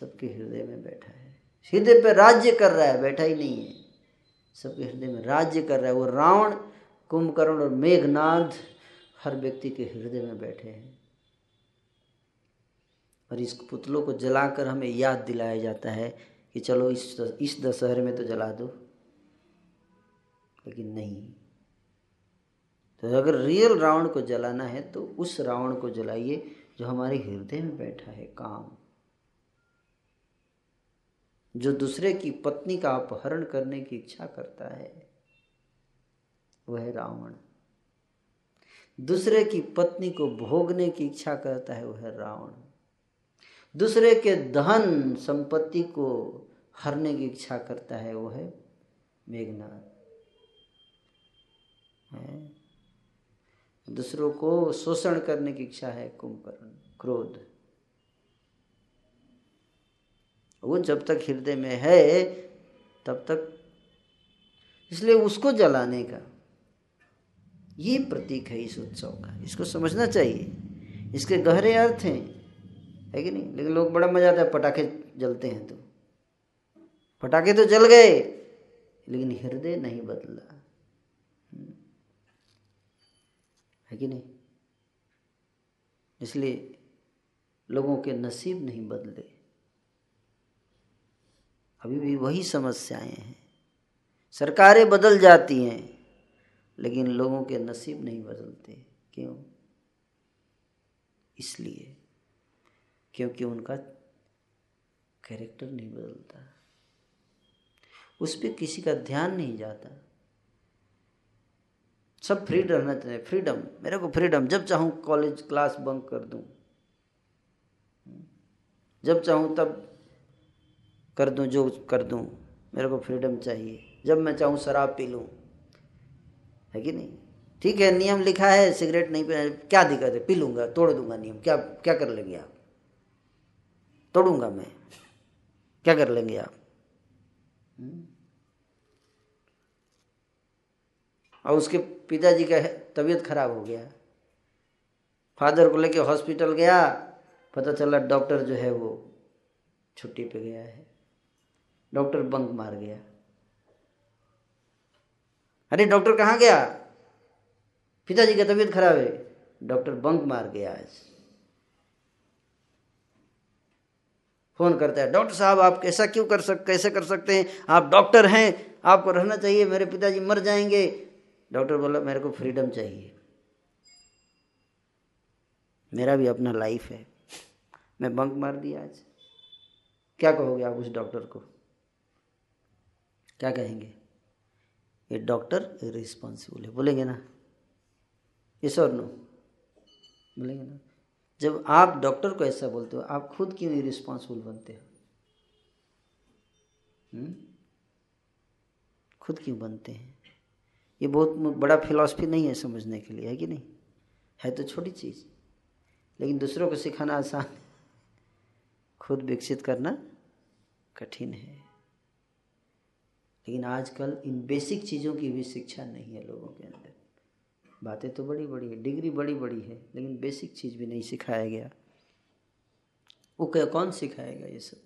सबके हृदय में बैठा है। हृदय पे राज्य कर रहा है, बैठा ही नहीं है। सबके हृदय में राज्य कर रहा है। वो रावण कुंभकर्ण और मेघनाथ हर व्यक्ति के हृदय में बैठे हैं। और इस पुतलों को जलाकर हमें याद दिलाया जाता है कि चलो इस इस दशहरे में तो जला दो, लेकिन नहीं। तो अगर रियल रावण को जलाना है तो उस रावण को जलाइए जो हमारे हृदय में बैठा है काम। जो दूसरे की पत्नी का अपहरण करने की इच्छा करता है। वह रावण। दूसरे की पत्नी को भोगने की इच्छा करता है वह रावण। दूसरे के धन संपत्ति को हरने की इच्छा करता है वह मेघनाथ दूसरों को शोषण करने की इच्छा है कुंभकर्ण, क्रोध। वो जब तक हृदय में है, तब तक, इसलिए उसको जलाने का। ये प्रतीक है इस उत्सव का। इसको समझना चाहिए। इसके गहरे अर्थ हैं। है कि नहीं? लेकिन लोग बड़ा मज़ा आता है, पटाखे जलते हैं तो। पटाखे तो जल गए, लेकिन हृदय नहीं बदला। हम्म। है कि नहीं? इसलिए लोगों के नसीब नहीं बदले। अभी भी वही समस्याएँ हैं। सरकारें बदल जाती हैं। लेकिन लोगों के नसीब नहीं बदलते। क्यों? इसलिए, क्योंकि उनका कैरेक्टर नहीं बदलता। उस पर किसी का ध्यान नहीं जाता। सब फ्री रहना चाहिए फ्रीडम मेरे को फ्रीडम जब चाहूँ कॉलेज क्लास बंक कर दूँ। जब चाहूँ तब कर दूँ, जो कर दूँ। मेरे को फ्रीडम चाहिए। जब मैं चाहूँ शराब पी लूँ। है कि नहीं? ठीक है, नियम लिखा है, सिगरेट नहीं पीना क्या दिक्कत है? पी लूँगा, तोड़ दूँगा नियम। क्या क्या कर लेंगे आप? तोड़ूँगा मैं। क्या कर लेंगे आप? हम्म? और उसके पिताजी का तबीयत खराब हो गया। फादर को लेके हॉस्पिटल गया, पता चला डॉक्टर जो है वो छुट्टी पे गया है। डॉक्टर बंक मार गया। अरे डॉक्टर कहाँ गया? पिताजी की तबीयत खराब है। डॉक्टर बंक मार गया आज फ़ोन करता है, डॉक्टर साहब, आप कैसा क्यों कर सक, कैसे कर सकते हैं? आप डॉक्टर हैं, आपको रहना चाहिए, मेरे पिताजी मर जाएँगे। डॉक्टर बोला, मेरे को फ्रीडम चाहिए। मेरा भी अपना लाइफ है। मैं बंक मार दिया आज। क्या कहोगे आप उस डॉक्टर को? क्या कहेंगे? ये डॉक्टर रिस्पॉन्सिबल है। बोलेंगे ना? इस और नो बोलेंगे ना? जब आप डॉक्टर को ऐसा बोलते हो, आप खुद क्यों रिस्पॉन्सिबल बनते हो? हम्म? खुद क्यों बनते हैं? ये बहुत बड़ा फिलॉसफी नहीं है समझने के लिए, है कि नहीं? है तो छोटी चीज़। लेकिन दूसरों को सिखाना आसान खुद विकसित करना कठिन है। लेकिन आजकल इन बेसिक चीज़ों की भी शिक्षा नहीं है लोगों के अंदर। बातें तो बड़ी बड़ी है, डिग्री बड़ी बड़ी है, लेकिन बेसिक चीज़ भी नहीं सिखाया गया। वो क्या कौन सिखाएगा ये सब?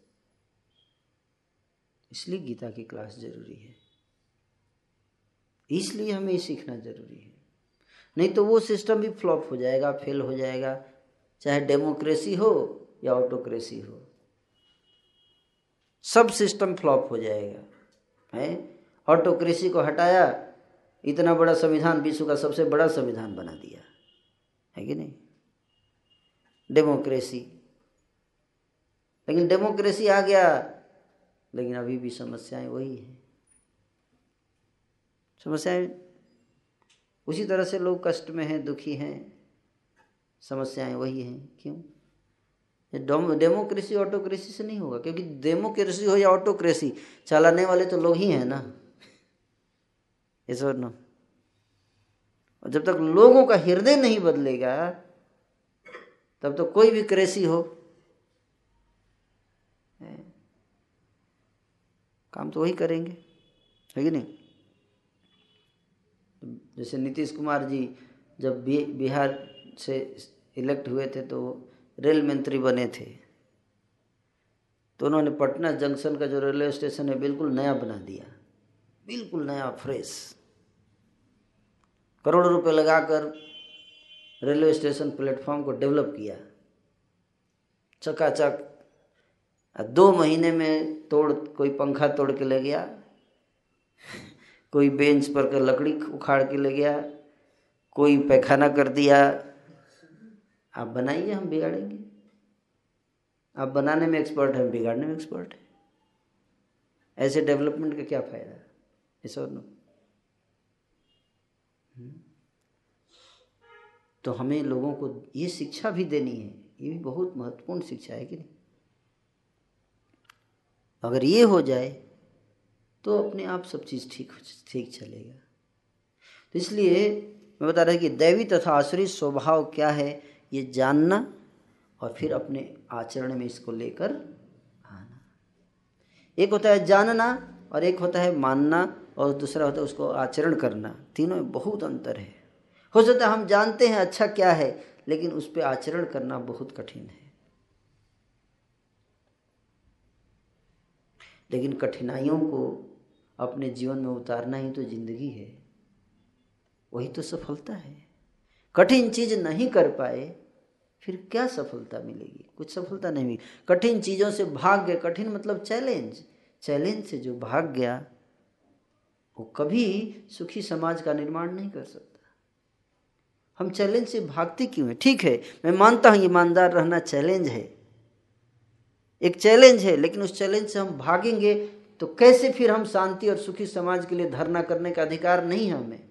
इसलिए गीता की क्लास ज़रूरी है। इसलिए हमें ये सीखना ज़रूरी है। नहीं तो वो सिस्टम भी फ्लॉप हो जाएगा, फेल हो जाएगा, चाहे डेमोक्रेसी हो या ऑटोक्रेसी हो। सब सिस्टम फ्लॉप हो जाएगा। है? ऑटोक्रेसी को हटाया, इतना बड़ा संविधान विश्व का सबसे बड़ा संविधान बना दिया। है कि नहीं? डेमोक्रेसी। लेकिन डेमोक्रेसी आ गया, लेकिन अभी भी समस्याएँ वही हैं। समस्याएँ उसी तरह से लोग कष्ट में हैं, दुखी हैं। समस्याएँ वही हैं। क्यों? डेमोक्रेसी ऑटोक्रेसी से नहीं होगा, क्योंकि डेमोक्रेसी हो या ऑटोक्रेसी, चलाने वाले तो लोग ही हैं ना। इस और नो और जब तक लोगों का हृदय नहीं बदलेगा, तब तो कोई भी क्रेसी हो। काम तो वही करेंगे, है कि नहीं? जैसे नीतीश कुमार जी जब बिहार से इलेक्ट हुए थे तो रेल मंत्री बने थे। तो उन्होंने पटना जंक्शन का जो रेलवे स्टेशन है, बिल्कुल नया बना दिया। बिल्कुल नया, फ्रेश। करोड़ों रुपए लगाकर रेलवे स्टेशन प्लेटफॉर्म को डेवलप किया। चकाचक। दो महीने में तोड़, कोई पंखा तोड़ के ले गया, कोई बेंच पर का लकड़ी उखाड़ के ले गया, कोई पैखाना कर दिया आप बनाइए, हम बिगाड़ेंगे। आप बनाने में एक्सपर्ट हैं बिगाड़ने में एक्सपर्ट है। ऐसे डेवलपमेंट का क्या फ़ायदा ऐसा और नो तो हमें लोगों को ये शिक्षा भी देनी है। ये भी बहुत महत्वपूर्ण शिक्षा है कि नहीं? अगर ये हो जाए तो अपने आप सब चीज़ ठीक ठीक चलेगा। तो इसलिए मैं बता रहा कि दैवी तथा आश्री स्वभाव क्या है? ये जानना और फिर अपने आचरण में इसको लेकर आना। एक होता है जानना और एक होता है मानना और दूसरा होता है उसको आचरण करना। तीनों में बहुत अंतर है। हो सकता है हम जानते हैं अच्छा क्या है, लेकिन उस पर आचरण करना बहुत कठिन है। लेकिन कठिनाइयों को अपने जीवन में उतारना ही तो ज़िंदगी है। वही तो सफलता है। कठिन चीज़ नहीं कर पाए, फिर क्या सफलता मिलेगी? कुछ सफलता नहीं मिली। कठिन चीज़ों से भाग गए। कठिन मतलब चैलेंज चैलेंज से जो भाग गया, वो कभी सुखी समाज का निर्माण नहीं कर सकता। हम चैलेंज से भागते क्यों हैं? ठीक है, मैं मानता हूँ ईमानदार रहना चैलेंज है। एक चैलेंज है, लेकिन उस चैलेंज से हम भागेंगे तो कैसे फिर हम शांति और सुखी समाज के लिए धरना करने का अधिकार नहीं है हमें?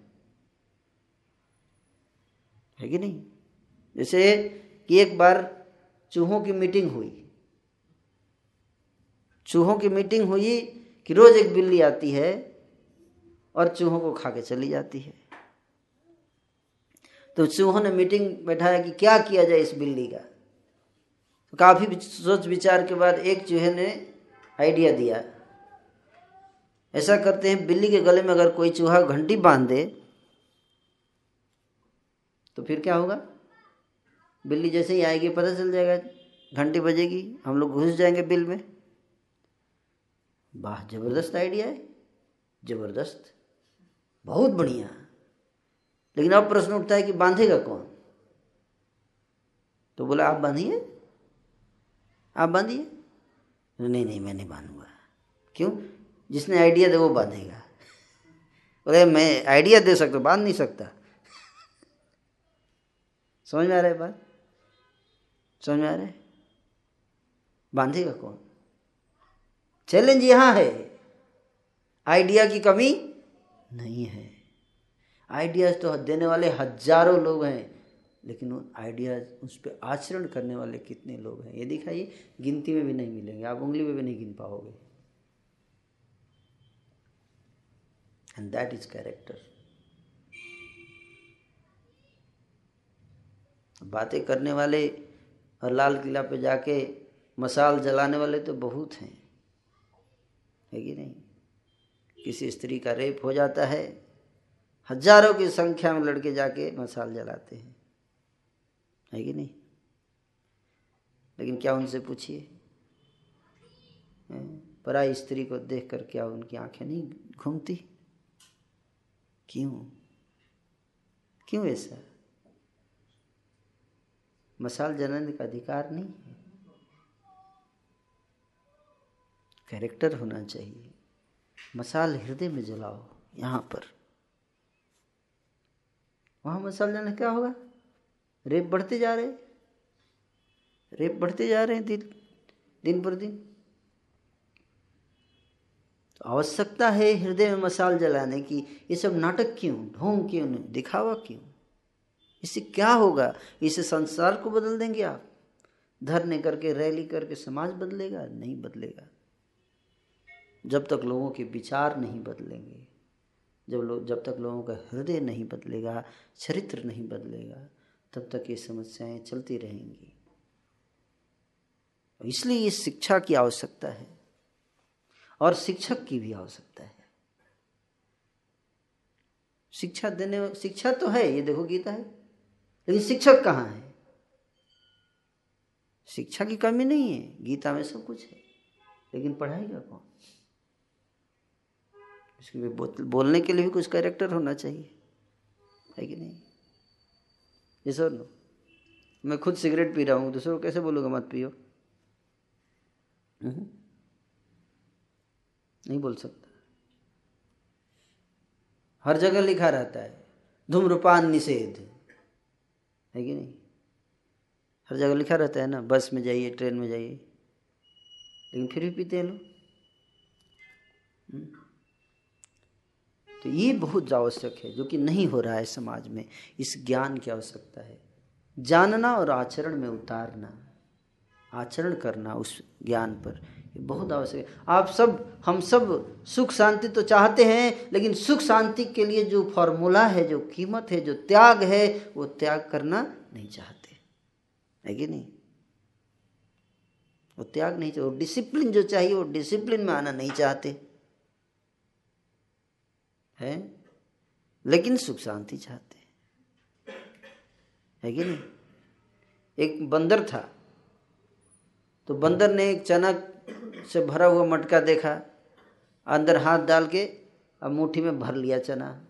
है कि नहीं? जैसे कि एक बार चूहों की मीटिंग हुई। चूहों की मीटिंग हुई कि रोज एक बिल्ली आती है और चूहों को खा के चली जाती है। तो चूहों ने मीटिंग बैठाया कि क्या किया जाए इस बिल्ली का? तो काफ़ी सोच विचार के बाद एक चूहे ने आइडिया दिया। ऐसा करते हैं, बिल्ली के गले में अगर कोई चूहा घंटी बाँध दे तो फिर क्या होगा? बिल्ली जैसे ही आएगी, पता चल जाएगा, घंटी बजेगी, हम लोग घुस जाएँगे बिल में। वाह, ज़बरदस्त आइडिया है, ज़बरदस्त। बहुत बढ़िया। लेकिन अब प्रश्न उठता है कि बांधेगा कौन? तो बोला, आप बांधिए। आप बांधिए। नहीं नहीं, मैं नहीं बांधूँगा। क्यों? जिसने आइडिया दे, वो बांधेगा। बोले, मैं आइडिया दे सकता, बाँध नहीं सकता। समझ में आ रहा है बात? समझ में आ रहा है? बांधेगा कौन? चैलेंज यहाँ है। आइडिया की कमी नहीं है। आइडियाज़ तो देने वाले हज़ारों लोग हैं, लेकिन आइडियाज़ उस पर आचरण करने वाले कितने लोग हैं? ये दिखाइए। गिनती में भी नहीं मिलेंगे। आप उंगली में भी नहीं गिन पाओगे। एंड दैट इज़ कैरेक्टर बातें करने वाले और लाल किला पे जाके मसाल जलाने वाले तो बहुत हैं। है कि नहीं? किसी स्त्री का रेप हो जाता है, हज़ारों की संख्या में लड़के जाके मसाल जलाते हैं। है कि नहीं? लेकिन क्या उनसे पूछिए? पराई स्त्री को देख कर क्या उनकी आँखें नहीं घूमती? क्यों? क्यों ऐसा? मसाल जलाने का अधिकार नहीं है। कैरेक्टर होना चाहिए। मसाल हृदय में जलाओ, यहाँ पर। वहाँ मसाल जलाने क्या होगा? रेप बढ़ते जा रहे रेप बढ़ते जा रहे हैं दिन दिन पर दिन। तो आवश्यकता है हृदय में मसाल जलाने की। ये सब नाटक क्यों? ढोंग क्यों नहीं? दिखावा क्यों? इससे क्या होगा? इसे संसार को बदल देंगे आप। धरने करके, रैली करके समाज बदलेगा? नहीं बदलेगा। जब तक लोगों के विचार नहीं बदलेंगे, जब लोग जब तक लोगों का हृदय नहीं बदलेगा, चरित्र नहीं बदलेगा, तब तक ये समस्याएँ चलती रहेंगी। इसलिए इस शिक्षा की आवश्यकता है, और शिक्षक की भी आवश्यकता है। शिक्षा देने, शिक्षा तो है, ये देखो गीता है। लेकिन शिक्षक कहाँ है? शिक्षा की कमी नहीं है। गीता में सब कुछ है। लेकिन पढ़ाएगा कौन? इसके भी बोलने के लिए भी कुछ कैरेक्टर होना चाहिए। है कि नहीं? ये सर नो मैं खुद सिगरेट पी रहा हूँ, दूसरों को कैसे बोलूँगा मत पियो? हम्म। नहीं बोल सकता। हर जगह लिखा रहता है, धूम्रपान निषेध। है कि नहीं? हर जगह लिखा रहता है ना, बस में जाइए, ट्रेन में जाइए। लेकिन फिर भी पीते हैं लोग। हम्म। तो ये बहुत आवश्यक है, जो कि नहीं हो रहा है समाज में। इस ज्ञान की आवश्यकता है। जानना और आचरण में उतारना, आचरण करना उस ज्ञान पर। बहुत आवश्यक है। आप सब, हम सब सुख शांति तो चाहते हैं, लेकिन सुख शांति के लिए जो फॉर्मूला है, जो कीमत है, जो त्याग है, वो त्याग करना नहीं चाहते। है कि नहीं? वो त्याग नहीं चाहिए वो डिसिप्लिन जो चाहिए, वो डिसिप्लिन में आना नहीं चाहते। है? लेकिन सुख शांति चाहते है। कि नहीं? एक बंदर था तो बंदर ने एक चना से भरा हुआ मटका देखा, अंदर हाथ डाल के अब मुट्ठी में भर लिया चना।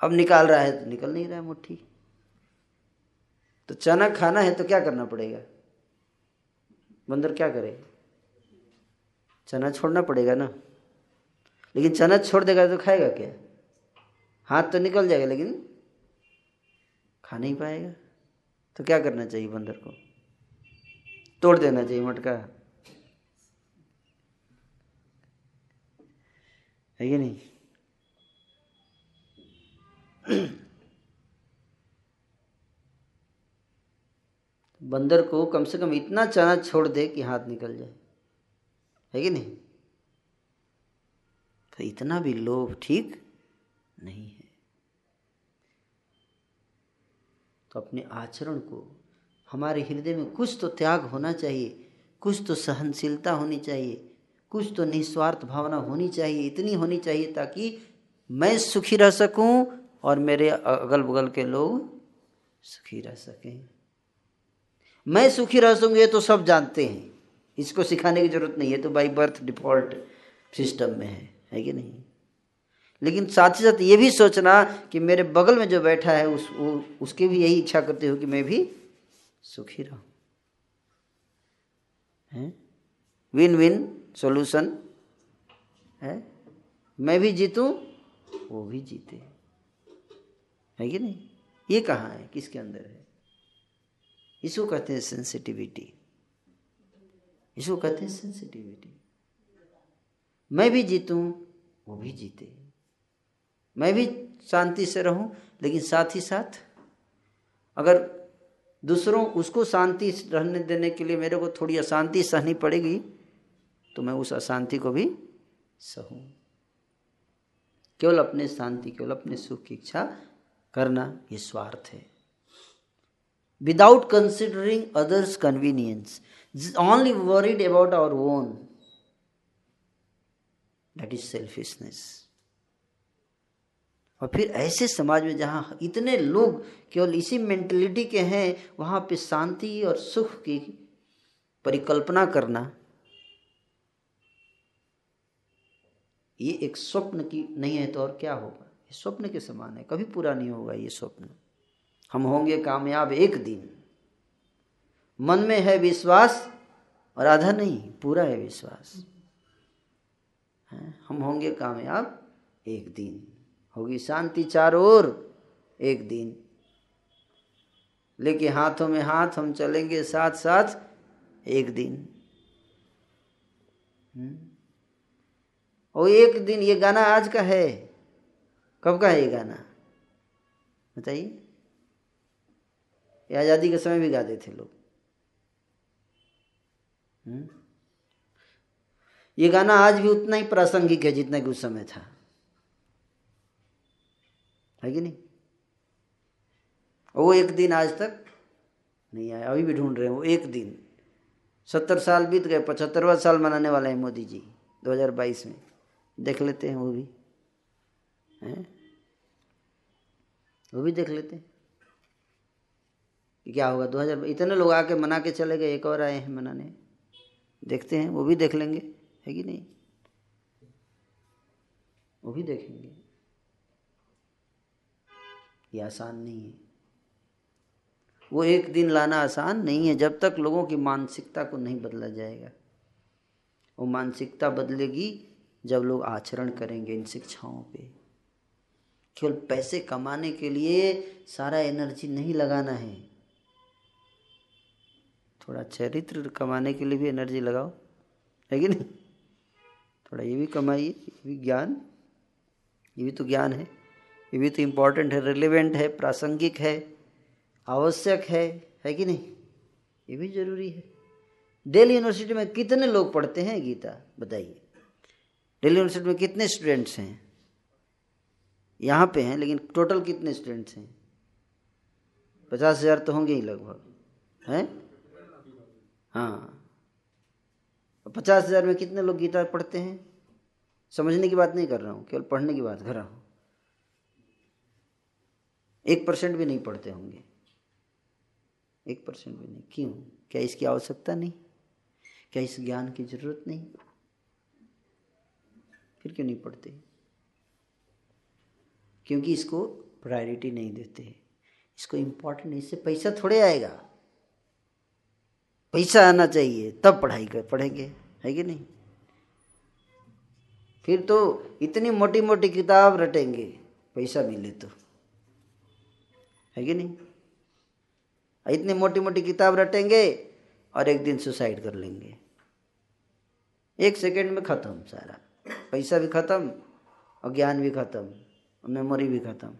अब निकाल रहा है तो निकल नहीं रहा है मुट्ठी। तो चना खाना है तो क्या करना पड़ेगा? बंदर क्या करे? चना छोड़ना पड़ेगा ना। लेकिन चना छोड़ देगा तो खाएगा क्या? हाथ तो निकल जाएगा, लेकिन खा नहीं पाएगा। तो क्या करना चाहिए बंदर को? तोड़ देना चाहिए मटका। है कि नहीं? बंदर को कम से कम इतना चना छोड़ दे कि हाथ निकल जाए। है कि नहीं? तो इतना भी लोभ ठीक नहीं है। तो अपने आचरण को हमारे हृदय में कुछ तो त्याग होना चाहिए, कुछ तो सहनशीलता होनी चाहिए, कुछ तो निस्वार्थ भावना होनी चाहिए, इतनी होनी चाहिए ताकि मैं सुखी रह सकूँ और मेरे अगल बगल के लोग सुखी रह सकें। मैं सुखी रह सकूँ सकूँगे तो सब जानते हैं। इसको सिखाने की ज़रूरत नहीं है तो बाई बर्थ डिफ़ॉल्ट सिस्टम में है है कि नहीं? लेकिन साथ ही साथ ये भी सोचना कि मेरे बगल में जो बैठा है, उस, वो, उसकी भी यही इच्छा करते हो कि मैं भी सुखी रहूँ। है? विन विन सॉल्यूशन है? मैं भी जीतूं, वो भी जीते। है कि नहीं? ये कहाँ है? किसके अंदर है? इसको कहते हैं सेंसिटिविटी इसको कहते हैं सेंसिटिविटी मैं भी जीतूं, वो भी जीते। मैं भी शांति से रहूँ, लेकिन साथ ही साथ अगर दूसरों उसको शांति रहने देने के लिए मेरे को थोड़ी अशांति सहनी पड़ेगी तो मैं उस अशांति को भी सहूं। केवल अपने शांति, केवल अपने सुख की इच्छा करना ये स्वार्थ है। Without considering others convenience only worried about our own that is selfishness और फिर ऐसे समाज में जहाँ इतने लोग केवल इसी मेंटलिटी के हैं, वहाँ पे शांति और सुख की परिकल्पना करना, ये एक स्वप्न की नहीं है तो और क्या होगा? ये स्वप्न के समान है। कभी पूरा नहीं होगा ये स्वप्न। हम होंगे कामयाब एक दिन। मन में है विश्वास और आधा नहीं, पूरा है विश्वास? हम होंगे कामयाब एक दिन। होगी। शांति चारों ओर एक दिन। लेकिन हाथों में हाथ, हम चलेंगे साथ साथ एक दिन। हम्म? और एक दिन ये गाना आज का है। कब का है ये गाना? बताइए। ये आज़ादी के समय भी गाते थे लोग। हम्म? ये गाना आज भी उतना ही प्रासंगिक है जितना कि उस समय था। है कि नहीं? वो एक दिन आज तक नहीं आया, अभी भी ढूंढ रहे हैं वो एक दिन। सत्तर साल बीत गए, पचहत्तरवा साल मनाने वाले हैं मोदी जी 2022 में। देख लेते हैं वो भी। हैं? वो भी देख लेते हैं। क्या होगा 2000 इतने लोग आके मना के चले गए, एक और आए हैं मनाने। देखते हैं, वो भी देख लेंगे, है कि नहीं? वो भी देखेंगे। ये आसान नहीं है। वो एक दिन लाना आसान नहीं है, जब तक लोगों की मानसिकता को नहीं बदला जाएगा। वो मानसिकता बदलेगी जब लोग आचरण करेंगे इन शिक्षाओं पे। केवल पैसे कमाने के लिए सारा एनर्जी नहीं लगाना है। थोड़ा चरित्र कमाने के लिए भी एनर्जी लगाओ, है कि नहीं? थोड़ा ये भी कमाइए, ये भी ज्ञान, ये भी तो ज्ञान है। ये भी तो इम्पोर्टेंट है रिलेवेंट है, प्रासंगिक है, आवश्यक है है कि नहीं? ये भी ज़रूरी है। दिल्ली यूनिवर्सिटी में कितने लोग पढ़ते हैं, गीता? बताइए। दिल्ली यूनिवर्सिटी में कितने स्टूडेंट्स हैं? यहाँ पे हैं, लेकिन टोटल कितने स्टूडेंट्स हैं? पचास हज़ार तो होंगे ही लगभग, हैं? हाँ। पचास हज़ार में कितने लोग गीता पढ़ते हैं? समझने की बात नहीं कर रहा हूँ, केवल पढ़ने की बात कर रहा हूँ। एक परसेंट भी नहीं पढ़ते होंगे। एक परसेंट भी नहीं। क्यों? क्या इसकी आवश्यकता नहीं? क्या इस ज्ञान की ज़रूरत नहीं? फिर क्यों नहीं पढ़ते? क्योंकि इसको प्रायोरिटी नहीं देते। इसको इम्पोर्टेंट इससे पैसा थोड़े आएगा। पैसा आना चाहिए। तब पढ़ाई कर, पढ़ेंगे। है कि नहीं? फिर तो इतनी मोटी मोटी किताब रटेंगे। पैसा मिले तो। है कि नहीं? इतनी मोटी मोटी किताब रटेंगे और एक दिन सुसाइड कर लेंगे। एक सेकंड में ख़त्म सारा। पैसा भी ख़त्म और ज्ञान भी ख़त्म और मेमोरी भी ख़त्म।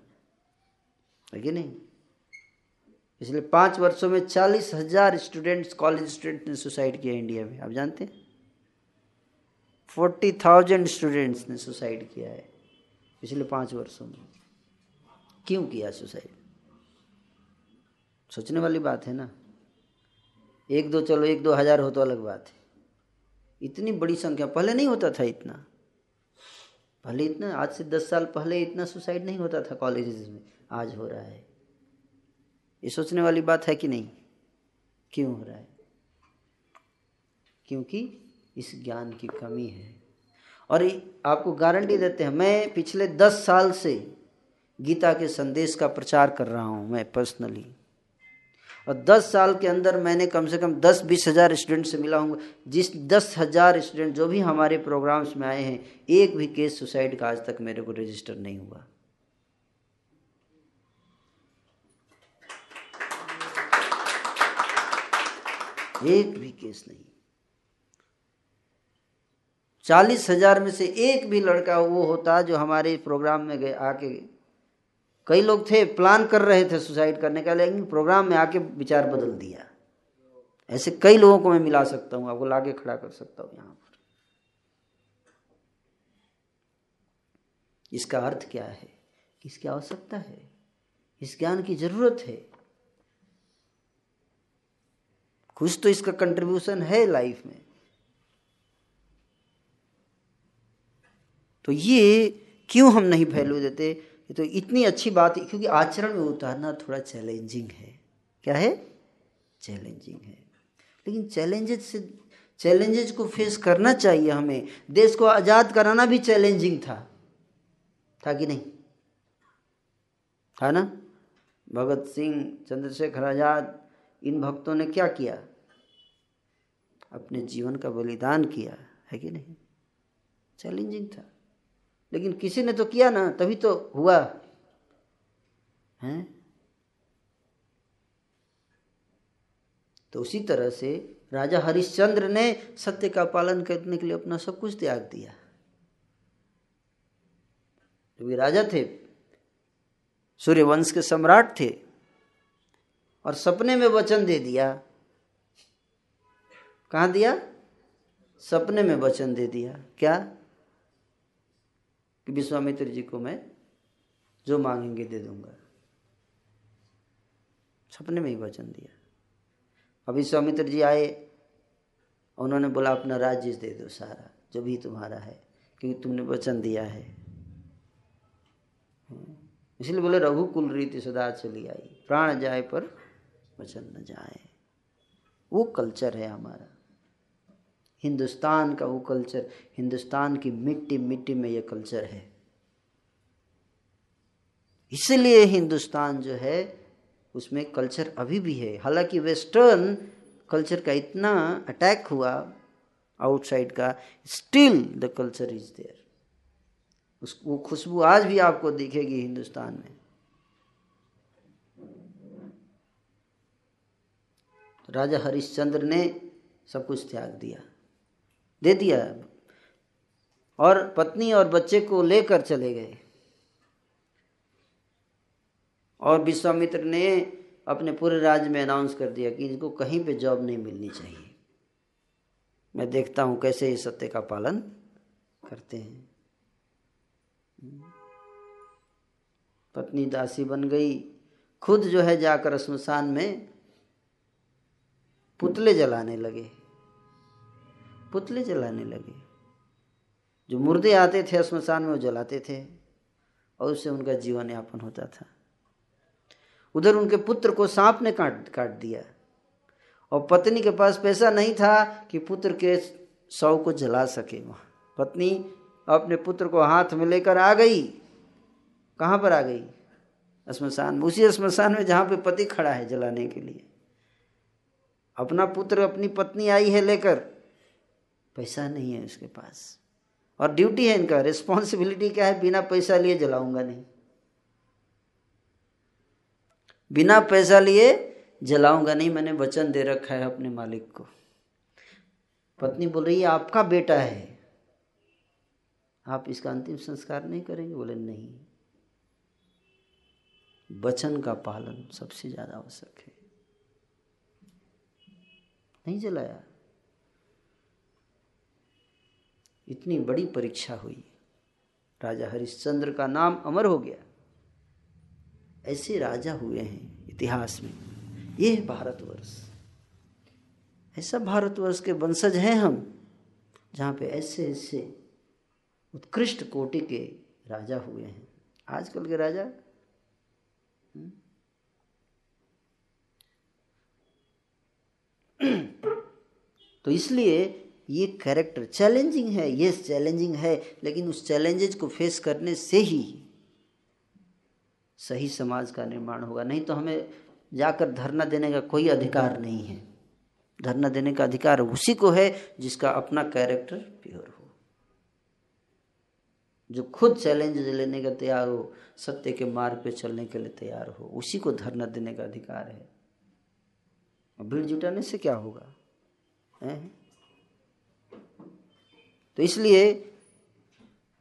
है कि नहीं? इसलिए पाँच वर्षों में चालीस हज़ार स्टूडेंट्स कॉलेज स्टूडेंट ने सुसाइड किया इंडिया में। आप जानते हैं? फोर्टी थाउज़ेंड स्टूडेंट्स ने सुसाइड किया है पिछले पाँच वर्षों में। क्यों किया सुसाइड सोचने वाली बात है ना? एक दो चलो, एक दो हज़ार हो तो अलग बात है। इतनी बड़ी संख्या, पहले नहीं होता था इतना। पहले इतना, आज से दस साल पहले इतना सुसाइड नहीं होता था कॉलेज में। आज हो रहा है। ये सोचने वाली बात है कि नहीं? क्यों हो रहा है? क्योंकि इस ज्ञान की कमी है। और आपको गारंटी देते हैं, मैं पिछले दस साल से गीता के संदेश का प्रचार कर रहा हूँ, मैं पर्सनली और दस साल के अंदर मैंने कम से कम दस बीस हज़ार स्टूडेंट से मिला हूँ। जिस दस हज़ार स्टूडेंट जो भी हमारे प्रोग्राम्स में आए हैं, एक भी केस सुसाइड का आज तक मेरे को रजिस्टर नहीं हुआ। एक भी केस नहीं। चालीस हज़ार में से एक भी लड़का वो होता जो हमारे प्रोग्राम में गए, आके कई लोग थे प्लान कर रहे थे सुसाइड करने का, लेकिन प्रोग्राम में आके विचार बदल दिया। ऐसे कई लोगों को मैं मिला सकता हूँ, आपको लाके खड़ा कर सकता हूँ यहाँ पर। इसका अर्थ क्या है? इसकी आवश्यकता है। इस ज्ञान की ज़रूरत है। कुछ तो इसका कंट्रीब्यूशन है लाइफ में। तो ये क्यों हम नहीं वैल्यू देते? तो इतनी अच्छी बात है, क्योंकि आचरण में उतारना थोड़ा चैलेंजिंग है। क्या है? चैलेंजिंग है। लेकिन चैलेंजेस से चैलेंजेस को फेस करना चाहिए हमें। देश को आज़ाद कराना भी चैलेंजिंग था। था कि नहीं? था ना? भगत सिंह, चंद्रशेखर आज़ाद, इन भक्तों ने क्या किया? अपने जीवन का बलिदान किया। है कि नहीं? चैलेंजिंग था। लेकिन किसी ने तो किया ना, तभी तो हुआ। है? तो उसी तरह से राजा हरिश्चंद्र ने सत्य का पालन करने के लिए अपना सब कुछ त्याग दिया। वे राजा थे, सूर्यवंश के सम्राट थे, और सपने में वचन दे दिया। कहा दिया? सपने में वचन दे दिया। क्या? कि विश्वामित्र जी को मैं जो मांगेंगे दे दूँगा। सपने में ही वचन दिया। अब विश्वामित्र जी आए, उन्होंने बोला, अपना राज्य दे दो सारा, जो भी तुम्हारा है, क्योंकि तुमने वचन दिया है। इसलिए बोले, रघुकुल रीति सदा चली आई, प्राण जाए पर वचन न जाए। वो कल्चर है हमारा। हिंदुस्तान का वो कल्चर, हिंदुस्तान की मिट्टी मिट्टी में ये कल्चर है। इसलिए हिंदुस्तान जो है, उसमें कल्चर अभी भी है। हालाँकि वेस्टर्न कल्चर का इतना अटैक हुआ आउटसाइड का, still the culture is there. उस, वो खुशबू आज भी आपको दिखेगी हिंदुस्तान में। राजा हरिश्चंद्र ने सब कुछ त्याग दिया। दे दिया। और पत्नी और बच्चे को लेकर चले गए। और विश्वामित्र ने अपने पूरे राज्य में अनाउंस कर दिया कि इनको कहीं पे जॉब नहीं मिलनी चाहिए। मैं देखता हूँ कैसे ये सत्य का पालन करते हैं। पत्नी दासी बन गई। खुद जो है जाकर श्मशान में पुतले जलाने लगे। पुतले जलाने लगे। जो मुर्दे आते थे, श्मशान में वो जलाते थे और उससे उनका जीवन यापन होता था। उधर उनके पुत्र को सांप ने काट काट दिया और पत्नी के पास पैसा नहीं था कि पुत्र के शव को जला सके वहाँ। पत्नी अपने पुत्र को हाथ में लेकर आ गई। कहाँ पर आ गई? श्मशान में। उसी श्मशान में जहाँ पे पति खड़ा है जलाने के लिए। अपना पुत्र, अपनी पत्नी आई है लेकर। पैसा नहीं है उसके पास। और ड्यूटी है इनका रिस्पॉन्सिबिलिटी क्या है? बिना पैसा लिए जलाऊँगा नहीं। बिना पैसा लिए जलाऊँगा नहीं, मैंने वचन दे रखा है अपने मालिक को। पत्नी बोल रही है, आपका बेटा है। आप इसका अंतिम संस्कार नहीं करेंगे? बोले, नहीं। वचन का पालन सबसे ज़्यादा आवश्यक है। नहीं जलाया। इतनी बड़ी परीक्षा हुई। राजा हरिश्चंद्र का नाम अमर हो गया। ऐसे राजा हुए हैं इतिहास में। ये है भारतवर्ष। ऐसा भारतवर्ष के वंशज हैं हम, जहाँ पे ऐसे ऐसे उत्कृष्ट कोटि के राजा हुए हैं। आजकल के राजा? हम्म? तो इसलिए ये कैरेक्टर चैलेंजिंग है ये चैलेंजिंग है, लेकिन उस चैलेंजेज को फेस करने से ही सही समाज का निर्माण होगा। नहीं तो हमें जाकर धरना देने का कोई अधिकार नहीं है। धरना देने का अधिकार उसी को है जिसका अपना कैरेक्टर प्योर हो। जो खुद चैलेंज लेने का तैयार हो, सत्य के मार्ग पे चलने के लिए तैयार हो, उसी को धरना देने का अधिकार है। भीड़ जुटाने से क्या होगा? है? तो इसलिए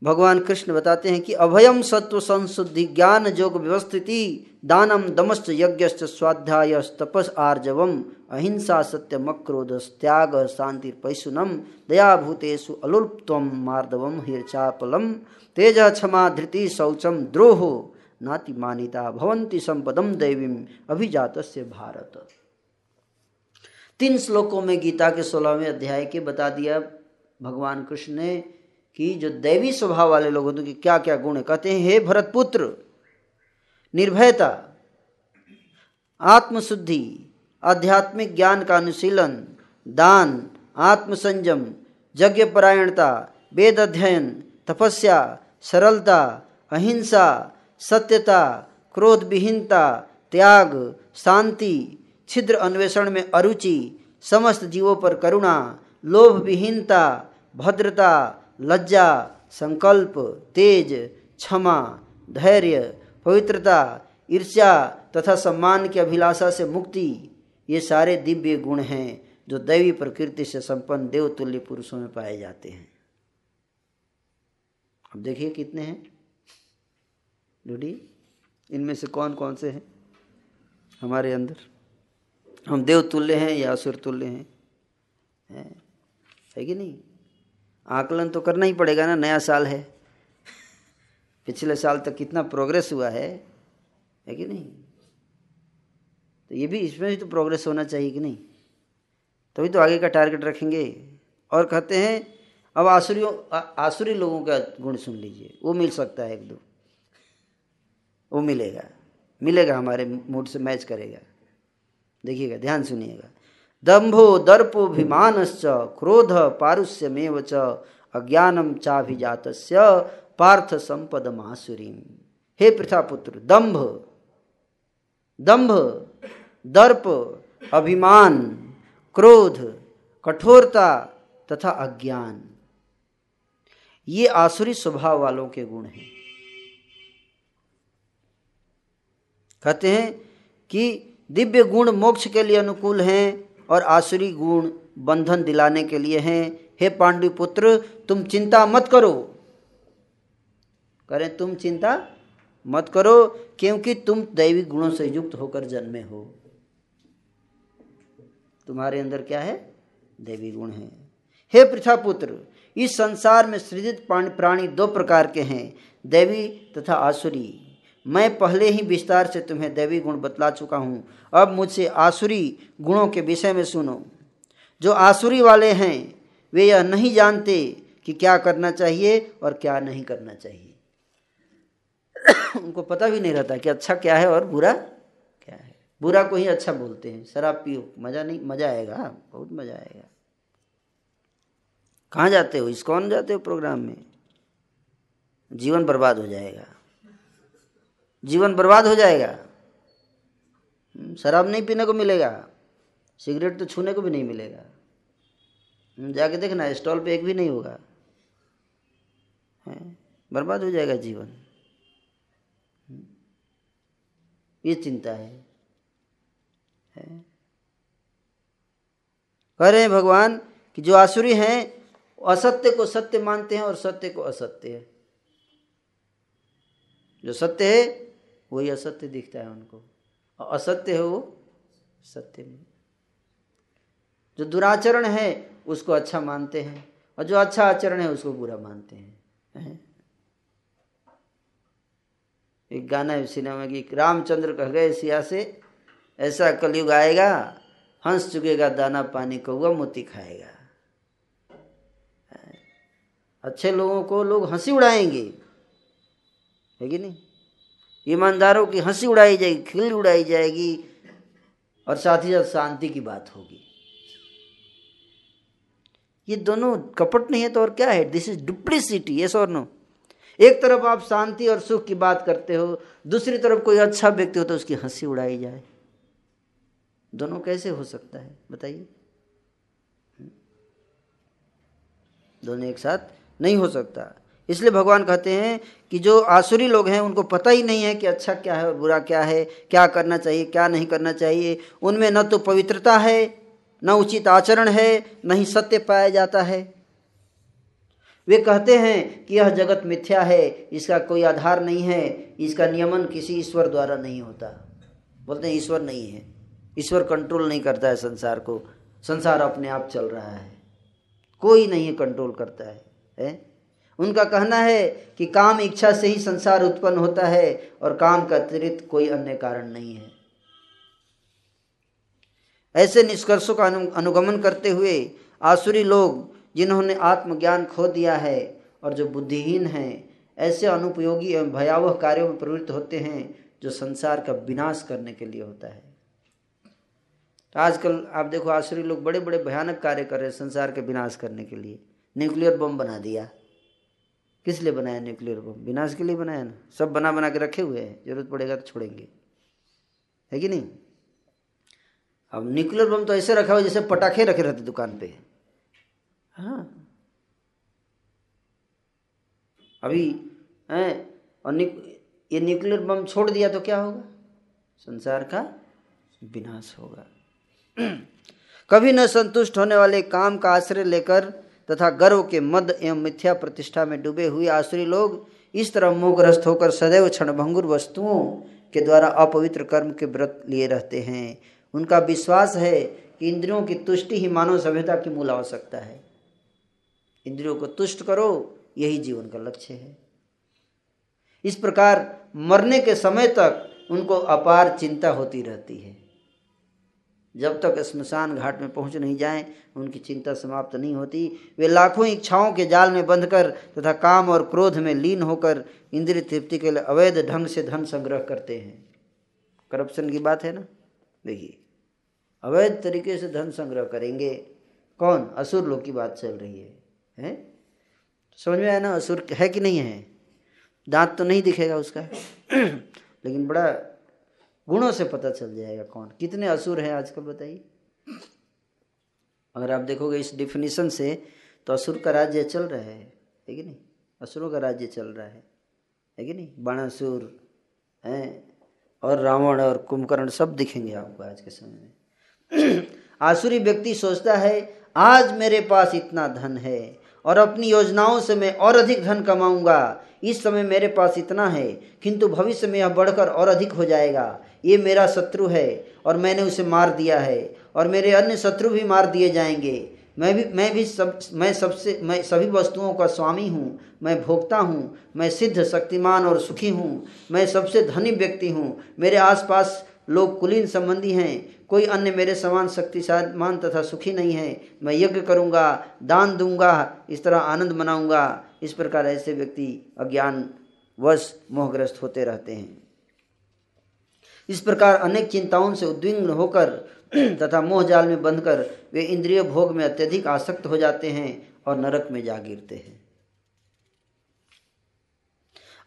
भगवान कृष्ण बताते हैं कि अभयम सत्व संशुद्धि ज्ञान जोग व्यवस्थिति दानम दमश्च यज्ञ स्वाध्याय तपस आर्जवम। अहिंसा सत्य मक्रोध त्याग शांति पैसुनम दया भूतेषु अलुप्तम मार्दवम हिरचापलम। तेज क्षमा धृति शौचम द्रोहो नाति मानिता भवंती संपदम दैवीम अभिजात भारत। तीन श्लोकों में गीता के सोलहवें अध्याय के बता दिया भगवान कृष्ण ने कि जो दैवी स्वभाव वाले लोग होते हैं क्या क्या गुण कहते हैं, हे भरत पुत्र, निर्भयता, आत्मशुद्धि, आध्यात्मिक ज्ञान का अनुशीलन, दान, आत्मसंयम, यज्ञपरायणता वेद अध्ययन तपस्या, सरलता, अहिंसा, सत्यता क्रोध विहीनता त्याग, शांति, छिद्र अन्वेषण में अरुचि, समस्त जीवों पर करुणा लोभ विहीनता भद्रता, लज्जा, संकल्प, तेज, क्षमा, धैर्य, पवित्रता, ईर्ष्या तथा सम्मान की अभिलाषा से मुक्ति, ये सारे दिव्य गुण हैं जो दैवी प्रकृति से संपन्न देवतुल्य पुरुषों में पाए जाते हैं। अब देखिए कितने हैं। डूडी, इनमें से कौन कौन से हैं? हमारे अंदर। हम देवतुल्य हैं या असुर तुल्य हैं? है, कि नहीं? आकलन तो करना ही पड़ेगा ना नया साल है। पिछले साल तक कितना प्रोग्रेस हुआ है है कि नहीं? तो ये भी इसमें भी तो प्रोग्रेस होना चाहिए कि नहीं? तभी तो, तो आगे का टारगेट रखेंगे। और कहते हैं अब आसुरियों आसुरी लोगों का गुण सुन लीजिए। वो मिल सकता है एक दो। वो मिलेगा। मिलेगा हमारे मूड से मैच करेगा। देखिएगा ध्यान सुनिएगा। दंभो दर्पोभिमानश्च क्रोध पारुष्यमेव च अज्ञानम चाभिजात पार्थ संपद मासुरी हे पुत्र दंभ दंभ दर्प, अभिमान, क्रोध, कठोरता तथा अज्ञान, ये आसुरी स्वभाव वालों के गुण हैं। कहते हैं कि दिव्य गुण मोक्ष के लिए अनुकूल हैं और आसुरी गुण बंधन दिलाने के लिए हैं। हे पांडु पुत्र तुम चिंता मत करो। करें, तुम चिंता मत करो, क्योंकि तुम दैवी गुणों से युक्त होकर जन्मे हो। तुम्हारे अंदर क्या है? दैवी गुण है। हे पृथा पुत्र इस संसार में सृजित प्राणी दो प्रकार के हैं, देवी तथा आसुरी। मैं पहले ही विस्तार से तुम्हें दैवी गुण बतला चुका हूँ। अब मुझसे आसुरी गुणों के विषय में सुनो। जो आसुरी वाले हैं, वे यह नहीं जानते कि क्या करना चाहिए और क्या नहीं करना चाहिए। उनको पता भी नहीं रहता कि अच्छा क्या है और बुरा क्या है। बुरा को ही अच्छा बोलते हैं। शराब पियो, मज़ा नहीं, मज़ा आएगा, बहुत मज़ा आएगा। कहाँ जाते हो? इस कौन जाते हो प्रोग्राम में? जीवन बर्बाद हो जाएगा। जीवन बर्बाद हो जाएगा। हम्म, शराब नहीं पीने को मिलेगा सिगरेट तो छूने को भी नहीं मिलेगा। हम्म, जाके देखना स्टॉल पे एक भी नहीं होगा। बर्बाद हो जाएगा जीवन। हम्म, ये चिंता है, है? कह रहे हैं भगवान कि जो आसुरी हैं असत्य को सत्य मानते हैं और सत्य को असत्य है। जो सत्य है वही असत्य दिखता है उनको। और असत्य है वो सत्य में। जो दुराचरण है, उसको अच्छा मानते हैं, और जो अच्छा आचरण है, उसको बुरा मानते हैं। एक गाना है सिनेमा की रामचंद्र कह गए, सिया से, ऐसा कलयुग आएगा, हंस चुकेगा दाना पानी कौआ मोती खाएगा। अच्छे लोगों को लोग हँसी उड़ाएँगे। है कि नहीं? ईमानदारों की हँसी उड़ाई जाएगी खिल उड़ाई जाएगी और साथ ही साथ शांति की बात होगी। ये दोनों कपट नहीं है तो और क्या है? दिस इज़ डुप्लिसिटी ये और नो एक तरफ़ आप शांति और सुख की बात करते हो, दूसरी तरफ़ कोई अच्छा व्यक्ति हो तो उसकी हँसी उड़ाई जाए। दोनों कैसे हो सकता है? बताइए। दोनों एक साथ नहीं हो सकता। इसलिए भगवान कहते हैं कि जो आसुरी लोग हैं उनको पता ही नहीं है कि अच्छा क्या है और बुरा क्या है क्या करना चाहिए क्या नहीं करना चाहिए। उनमें न तो पवित्रता है न उचित आचरण है न ही सत्य पाया जाता है। वे कहते हैं कि यह जगत मिथ्या है इसका कोई आधार नहीं है इसका नियमन किसी ईश्वर द्वारा नहीं होता। बोलते हैं ईश्वर नहीं है। ईश्वर कंट्रोल नहीं करता है संसार को। संसार अपने आप चल रहा है। कोई नहीं कंट्रोल करता है, है? उनका कहना है कि काम इच्छा से ही संसार उत्पन्न होता है और काम का अतिरिक्त कोई अन्य कारण नहीं है। ऐसे निष्कर्षों का अनुगमन करते हुए आसुरी लोग, जिन्होंने आत्मज्ञान खो दिया है और जो बुद्धिहीन हैं, ऐसे अनुपयोगी एवं भयावह कार्यों में प्रवृत्त होते हैं, जो संसार का विनाश करने के लिए होता है। तो आजकल आप देखो आसुरी लोग बड़े बड़े भयानक कार्य कर रहे हैं संसार के विनाश करने के लिए। न्यूक्लियर बम बना दिया। किस लिए बनाया? Nuclear bomb. विनाश के लिए बनाया ना। सब बना बना के रखे हुए हैं। ज़रूरत पड़ेगा तो छोड़ेंगे। है कि नहीं? अब न्यूक्लियर बम तो ऐसे रखा हुआ जैसे पटाखे रखे रहते दुकान पे। हाँ। अभी है? और निक, ये न्यूक्लियर बम छोड़ दिया तो क्या होगा? संसार का विनाश होगा। कभी न संतुष्ट होने वाले काम का आश्रय लेकर तथा गर्व के मद एवं मिथ्या प्रतिष्ठा में डूबे हुए आश्री लोग इस तरह मोहग्रस्त होकर सदैव क्षणभंगुर वस्तुओं के द्वारा अपवित्र कर्म के व्रत लिए रहते हैं। उनका विश्वास है कि इंद्रियों की तुष्टि ही मानव सभ्यता की मूल आवश्यकता है। इंद्रियों को तुष्ट करो, यही जीवन का लक्ष्य है। इस प्रकार मरने के समय तक उनको अपार चिंता होती रहती है। जब तक स्मशान घाट में पहुँच नहीं जाएँ, उनकी चिंता समाप्त नहीं होती। वे लाखों इच्छाओं के जाल में बंधकर तथा काम और क्रोध में लीन होकर इंद्रिय तृप्ति के लिए अवैध ढंग से धन संग्रह करते हैं। करप्शन की बात है ना? देखिए, अवैध तरीके से धन संग्रह करेंगे, कौन? असुर लोग की बात चल रही है, हैं? समझ में आया ना? असुर है कि नहीं है? दांत तो नहीं दिखेगा उसका। लेकिन बड़ा गुणों से पता चल जाएगा कौन। कितने असुर हैं आजकल बताइए। अगर आप देखोगे इस डिफिनीशन से तो असुर का राज्य चल रहा है है कि नहीं? असुरों का राज्य चल रहा है है कि नहीं? बाणासुर, हैं? और रावण और कुंभकर्ण सब दिखेंगे आपको आज के समय में। आसुरी व्यक्ति सोचता है, आज मेरे पास इतना धन है, और अपनी योजनाओं से मैं और अधिक धन कमाऊँगा। इस समय मेरे पास इतना है, किंतु भविष्य में यह बढ़कर और अधिक हो जाएगा। ये मेरा शत्रु है और मैंने उसे मार दिया है और मेरे अन्य शत्रु भी मार दिए जाएँगे। मैं भी मैं भी सब, मैं सबसे, मैं सभी वस्तुओं का स्वामी हूँ। मैं भोगता हूँ। मैं सिद्ध, शक्तिमान और सुखी हूँ। मैं सबसे धनी व्यक्ति हूँ। मेरे आसपास लोग कुलीन संबंधी हैं। कोई अन्य मेरे समान शक्तिशान तथा सुखी नहीं है। मैं यज्ञ करूँगा, दान दूँगा, इस तरह आनंद मनाऊँगा। इस प्रकार ऐसे व्यक्ति अज्ञान वश मोहग्रस्त होते रहते हैं। इस प्रकार अनेक चिंताओं से उद्विग्न होकर तथा मोह जाल में बंधकर वे इंद्रिय भोग में अत्यधिक आसक्त हो जाते हैं और नरक में जा गिरते हैं।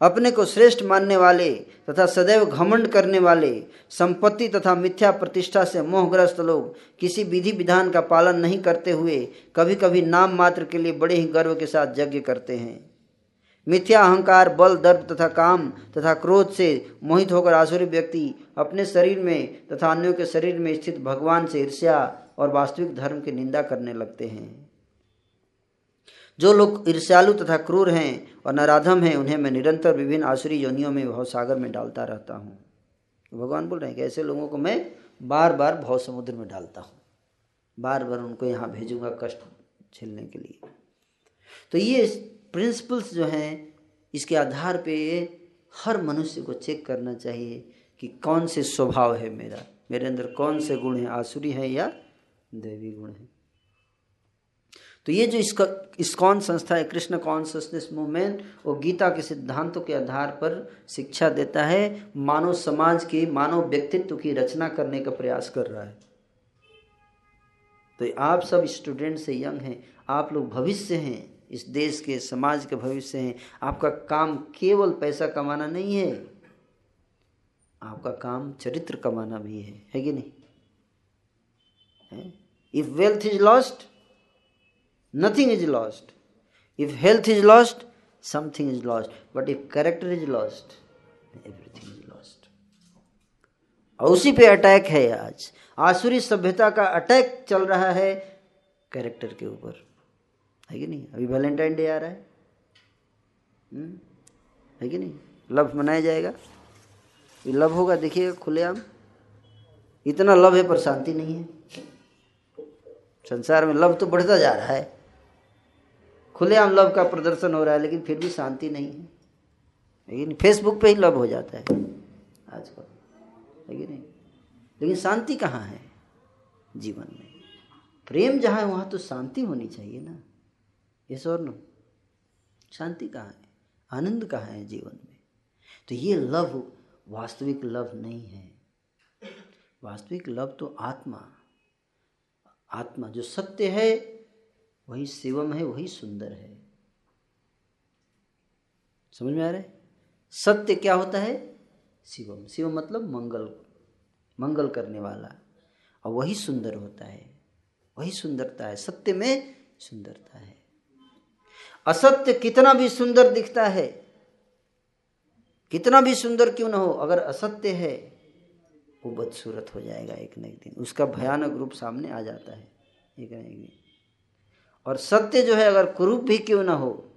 अपने को श्रेष्ठ मानने वाले तथा सदैव घमंड करने वाले, संपत्ति तथा मिथ्या प्रतिष्ठा से मोहग्रस्त लोग किसी विधि विधान का पालन नहीं करते हुए कभी कभी नाम मात्र के लिए बड़े ही गर्व के साथ यज्ञ करते हैं। मिथ्या अहंकार, बल दर्प तथा काम तथा क्रोध से मोहित होकर आसुरी व्यक्ति अपने शरीर में तथा अन्यों के शरीर में स्थित भगवान से ईर्ष्या और वास्तविक धर्म की निंदा करने लगते हैं। जो लोग ईर्ष्यालु तथा क्रूर हैं और नराधम हैं, उन्हें मैं निरंतर विभिन्न आसुरी योनियों में भव सागर में डालता रहता हूँ। भगवान बोल रहे हैं कि ऐसे लोगों को मैं बार बार भव समुद्र में डालता हूँ। बार बार उनको यहाँ भेजूँगा कष्ट झेलने के लिए। तो ये प्रिंसिपल्स जो हैं, इसके आधार पे हर मनुष्य को चेक करना चाहिए कि कौन से स्वभाव है मेरा? मेरे अंदर कौन से गुण हैं? आसुरी है या देवी गुण है? तो ये जो इसका इस्कॉन संस्था है, कृष्ण कॉन्सियसनेस मूवमेंट वो गीता के सिद्धांतों के आधार पर शिक्षा देता है, मानव समाज के, मानव व्यक्तित्व की रचना करने का प्रयास कर रहा है। तो आप सब स्टूडेंट से यंग हैं, आप लोग भविष्य हैं, इस देश के, समाज के भविष्य हैं, आपका काम केवल पैसा कमाना नहीं है। आपका काम चरित्र कमाना भी है है कि नहीं? If wealth is lost nothing is lost if health is lost something is lost but if character is lost everything is lost और उसी पे अटैक है आज। आसुरी सभ्यता का अटैक चल रहा है कैरेक्टर के ऊपर। है कि नहीं? अभी वैलेंटाइन डे आ रहा है। हम्म? है कि नहीं? लव मनाया जाएगा। ये लव होगा, देखिएगा खुलेआम। इतना लव है, पर शांति नहीं है। संसार में लव तो बढ़ता जा रहा है। खुलेआम लव का प्रदर्शन हो रहा है, लेकिन फिर भी शांति नहीं है। लेकिन फेसबुक पे ही लव हो जाता है, आजकल। कि नहीं? लेकिन शांति कहाँ है? जीवन में। प्रेम जहाँ है, वहाँ तो शांति होनी चाहिए ना। ये और नो शांति कहाँ है? आनंद कहाँ है जीवन में? तो ये लव वास्तविक लव नहीं है। वास्तविक लव तो आत्मा। आत्मा जो सत्य है, वही शिवम है, वही सुंदर है। समझ में आ रहा है? सत्य क्या होता है? शिवम। शिवम मतलब मंगल मंगल करने वाला। और वही सुंदर होता है। वही सुंदरता है। सत्य में सुंदरता है। असत्य कितना भी सुंदर दिखता है कितना भी सुंदर क्यों ना हो, अगर असत्य है, वो बदसूरत हो जाएगा एक न एक दिन। उसका भयानक रूप सामने आ जाता है, एक न एक दिन। और सत्य जो है, अगर कुरूप भी क्यों ना हो,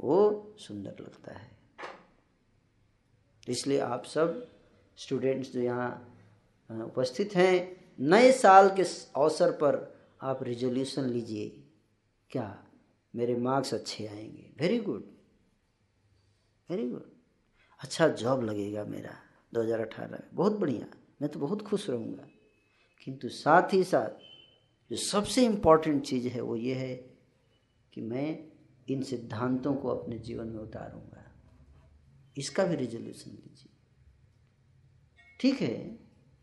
वो सुंदर लगता है। इसलिए आप सब स्टूडेंट्स जो यहाँ उपस्थित हैं, नए साल के अवसर पर आप रिजोल्यूशन लीजिए। क्या? मेरे मार्क्स अच्छे आएँगे। वेरी गुड वेरी गुड अच्छा जॉब लगेगा मेरा 2018 में। बहुत बढ़िया। मैं तो बहुत खुश रहूँगा। किंतु साथ ही साथ जो सबसे इंपॉर्टेंट चीज़ है वो ये है कि मैं इन सिद्धांतों को अपने जीवन में उतारूँगा। इसका भी रिजोल्यूशन लीजिए। ठीक है?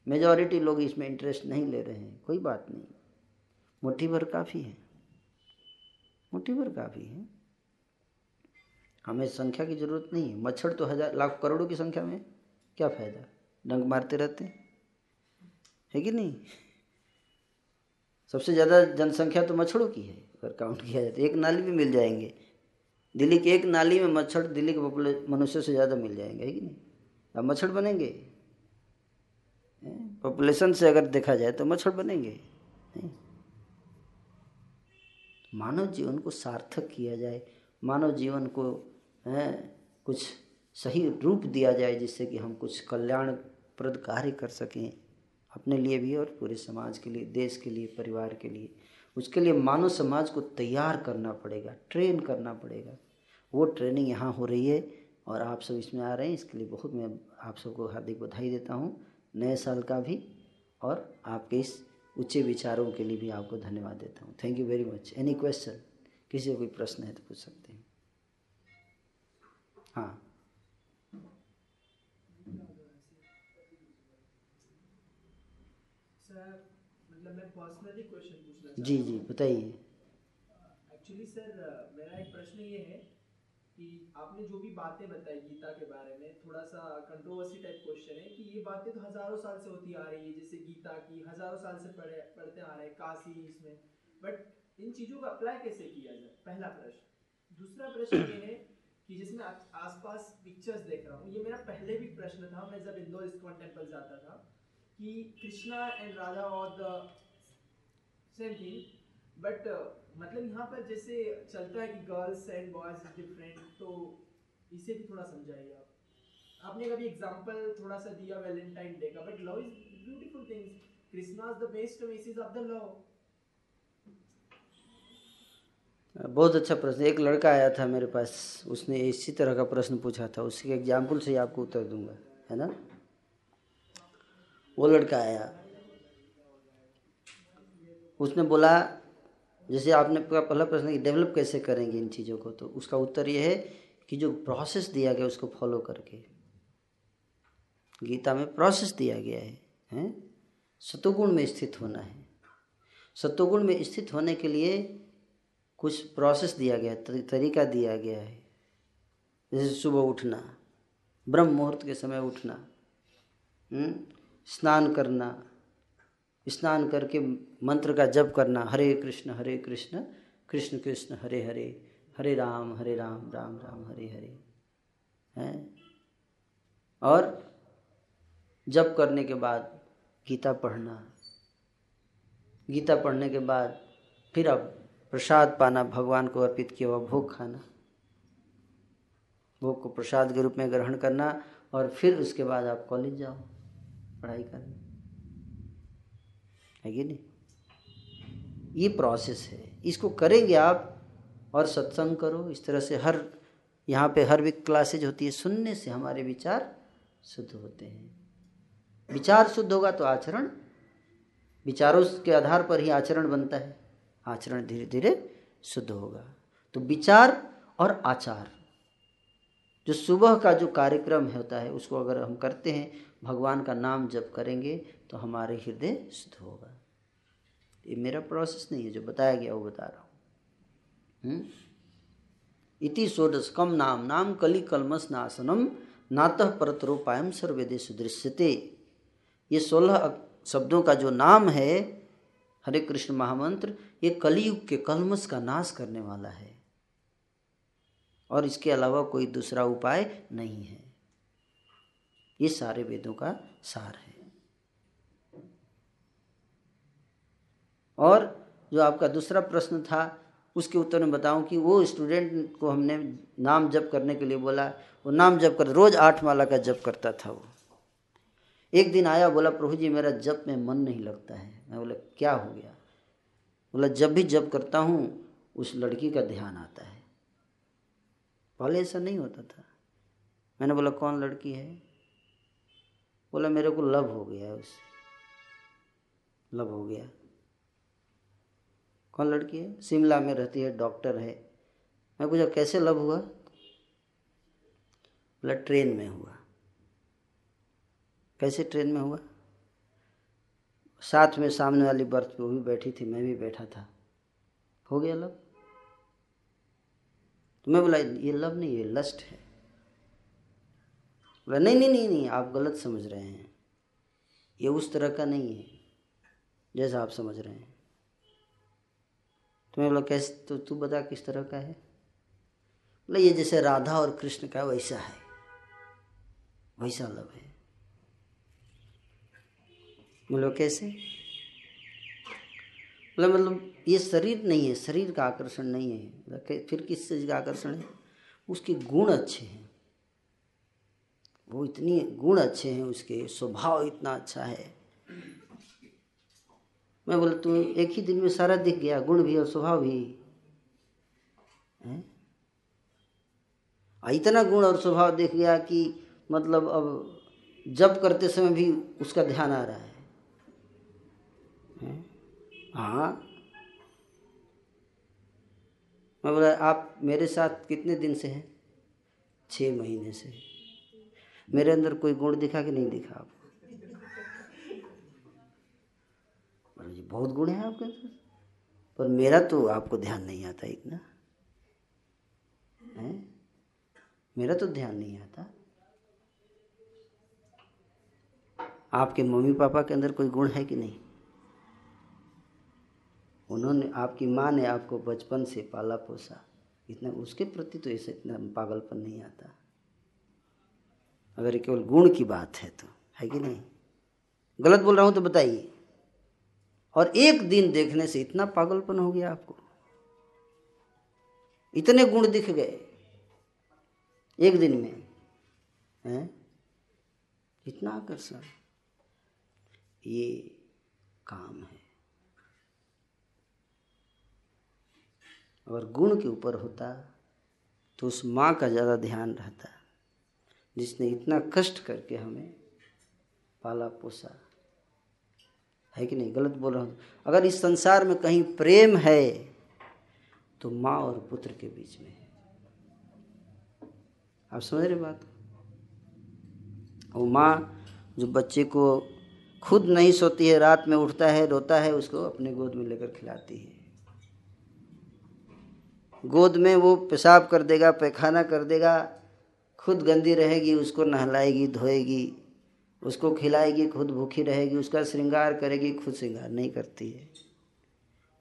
मेजॉरिटी लोग इसमें इंटरेस्ट नहीं ले रहे हैं। कोई बात नहीं। मुठ्ठी भर काफ़ी है। मुठ्ठी भर काफ़ी है। हमें संख्या की ज़रूरत नहीं है। मच्छर तो हज़ार, लाख करोड़ों की संख्या में क्या फ़ायदा? डंक मारते रहते हैं। है कि नहीं? सबसे ज़्यादा जनसंख्या तो मच्छरों की है, अगर काउंट किया जाए तो। एक नाली भी मिल जाएँगे। दिल्ली के एक नाली में मच्छर दिल्ली के मनुष्य से ज़्यादा मिल जाएँगे, है कि नहीं? अब मच्छर बनेंगे। पॉपुलेशन से अगर देखा जाए तो मच्छर बनेंगे। मानव जीवन को सार्थक किया जाए। मानव जीवन को है, कुछ सही रूप दिया जाए जिससे कि हम कुछ कल्याणप्रद कार्य कर सकें अपने लिए भी और पूरे समाज के लिए देश के लिए परिवार के लिए। उसके लिए मानव समाज को तैयार करना पड़ेगा ट्रेन करना पड़ेगा। वो ट्रेनिंग यहाँ हो रही है और आप सब इसमें आ रहे हैं इसके लिए बहुत मैं आप सबको हार्दिक बधाई देता हूँ नए साल का भी और आपके इस ऊँचे विचारों के लिए भी आपको धन्यवाद देता हूँ। Thank you very much any question किसी कोई प्रश्न है तो पूछ सकते हैं। मतलब मैं पर्सनली क्वेश्चन पूछना जी जी बताइए। एक्चुअली सर मेरा एक प्रश्न ये है कि आपने जो भी बातें बताई गीता के बारे में थोड़ा सा कंट्रोवर्सी टाइप क्वेश्चन है कि ये बातें तो हज़ारों साल से होती आ रही है जैसे गीता की हज़ारों साल से पढ़े पढ़ते आ रहे हैं काशी इसमें। बट इन चीज़ों को अप्लाई कैसे किया जाए? पहला प्रश्न। दूसरा प्रश्न ये है कि जिसमें आसपास पिक्चर्स देख रहा हूँ, ये मेरा पहले भी प्रश्न था, मैं जब इंदौर इस्कॉन टेंपल जाता था, कि कृष्णा एंड राधा और द सेम थिंग बट मतलब यहाँ पर जैसे चलता है कि गर्ल्स एंड बॉयज़ डिफरेंट तो इसे भी थोड़ा समझाइए आप। आपने कभी एग्जांपल थोड़ा सा दिया वैलेंटाइन डे का but love is beautiful things Krishna is the best message of the love बहुत अच्छा प्रश्न, एक लड़का आया था मेरे पास, उसने इसी तरह का प्रश्न पूछा था, उसके एग्ज़ाम्पल से ही आपको उत्तर दूँगा, है ना? वो लड़का आया, उसने बोला, जैसे आपने पहला प्रश्न कि डेवलप कैसे करेंगे इन चीज़ों को तो उसका उत्तर ये है कि जो प्रोसेस दिया गया उसको फॉलो करके, गीता में प्रोसेस दिया गया है, हैं? सतोगुण में स्थित होना है। सतोगुण में स्थित होने के लिए कुछ प्रोसेस दिया गया है तरीका दिया गया है जैसे सुबह उठना, ब्रह्म मुहूर्त के समय उठना हम्म? स्नान करना, स्नान करके मंत्र का जप करना, हरे कृष्ण हरे कृष्ण कृष्ण कृष्ण, हरे हरे हरे राम हरे राम राम राम, हरे हरे, हैं और जप करने के बाद गीता पढ़ना गीता पढ़ने के बाद फिर अब प्रसाद पाना, भगवान को अर्पित किया हुआ भोग खाना। भोग को प्रसाद के रूप में ग्रहण करना और फिर उसके बाद आप कॉलेज जाओ, पढ़ाई करनी। है कि नहीं? ये प्रोसेस है। इसको करेंगे आप और सत्संग करो। इस तरह से हर, यहाँ पे हर वीक क्लासेज होती है। सुनने से हमारे विचार शुद्ध होते हैं। विचार शुद्ध होगा तो आचरण, विचारों के आधार पर ही आचरण बनता है। आचरण धीरे धीरे शुद्ध होगा। तो विचार और आचार। जो सुबह का जो कार्यक्रम होता है, उसको अगर हम करते हैं, भगवान का नाम जब करेंगे तो हमारे हृदय शुद्ध होगा। ये मेरा प्रोसेस नहीं है, जो बताया गया, वो बता रहा हूँ। हम्म? इति सोडस कम नाम नाम कली कलमस नासनम, नातः परतरोपायम सर्वेदे सुदृश्यते। ये सोलह शब्दों का जो नाम है हरे कृष्ण महामंत्र, ये कलयुग के कलमस का नाश करने वाला है। और इसके अलावा कोई दूसरा उपाय नहीं है। ये सारे वेदों का सार है। और जो आपका दूसरा प्रश्न था, उसके उत्तर में बताऊँ कि वो स्टूडेंट को हमने नाम जप करने के लिए बोला। वो नाम जप कर, रोज आठ माला का जप करता था वो। एक दिन आया, बोला, प्रभु जी, मेरा जप में मन नहीं लगता है। मैं बोला, क्या हो गया? बोला, जब भी जप करता हूँ, उस लड़की का ध्यान आता है। पहले ऐसा नहीं होता था। मैंने बोला, कौन लड़की है? बोला, मेरे को लव हो गया उस, लव हो गया। कौन लड़की है? शिमला में रहती है, डॉक्टर है। मैं पूछा, कैसे लव हुआ? बोला, ट्रेन में हुआ। कैसे ट्रेन में हुआ? साथ में सामने वाली बर्थ पे वो भी बैठी थी, मैं भी बैठा था। हो गया लव? तो मैं बोला, ये लव नहीं, ये लस्ट है। बोला, नहीं नहीं नहीं नहीं, आप गलत समझ रहे हैं। ये उस तरह का नहीं है, जैसा आप समझ रहे हैं। तो मैं बोला, कैसे तो तू बता किस तरह का है? बोला, ये जैसे राधा और कृष्ण का वैसा है। वैसा लव है। बोलो, कैसे? बोला मतलब ये शरीर नहीं है, शरीर का आकर्षण नहीं है। फिर किस चीज़ का आकर्षण है? उसके गुण अच्छे हैं। वो इतनी गुण अच्छे हैं, उसके स्वभाव इतना अच्छा है। मैं बोला, तुम एक ही दिन में सारा दिख गया, गुण भी और स्वभाव भी। है? इतना गुण और स्वभाव दिख गया कि मतलब अब जब करते समय भी उसका ध्यान आ रहा है। हाँ। मैं बोला, आप मेरे साथ कितने दिन से हैं? छः महीने से। मेरे अंदर कोई गुण दिखा कि नहीं दिखा आपको? जी बहुत गुण है आपके अंदर। पर मेरा तो आपको ध्यान नहीं आता इतना। है? मेरा तो ध्यान नहीं आता। आपके मम्मी पापा के अंदर कोई गुण है कि नहीं? उन्होंने आपकी माँ ने आपको बचपन से पाला पोसा। इतना, उसके प्रति तो ऐसे इतना पागलपन नहीं आता। अगर केवल गुण की बात है तो है कि नहीं? गलत बोल रहा हूँ तो बताइए। और एक दिन देखने से इतना पागलपन हो गया आपको। इतने गुण दिख गए एक दिन में, हैं? इतना आकर्षण। ये काम है। अगर गुण के ऊपर होता तो उस माँ का ज़्यादा ध्यान रहता, जिसने इतना कष्ट करके हमें पाला पोसा। है कि नहीं? गलत बोल रहा हूँ। अगर इस संसार में कहीं प्रेम है तो माँ और पुत्र के बीच में है। आप समझ रहे बात? वो माँ जो बच्चे को खुद नहीं सोती है, रात में उठता है, रोता है, उसको अपने गोद में लेकर खिलाती है। गोद में वो पेशाब कर देगा, पैखाना कर देगा, खुद गंदी रहेगी, उसको नहलाएगी, धोएगी, उसको खिलाएगी, खुद भूखी रहेगी, उसका श्रृंगार करेगी, खुद श्रृंगार नहीं करती है।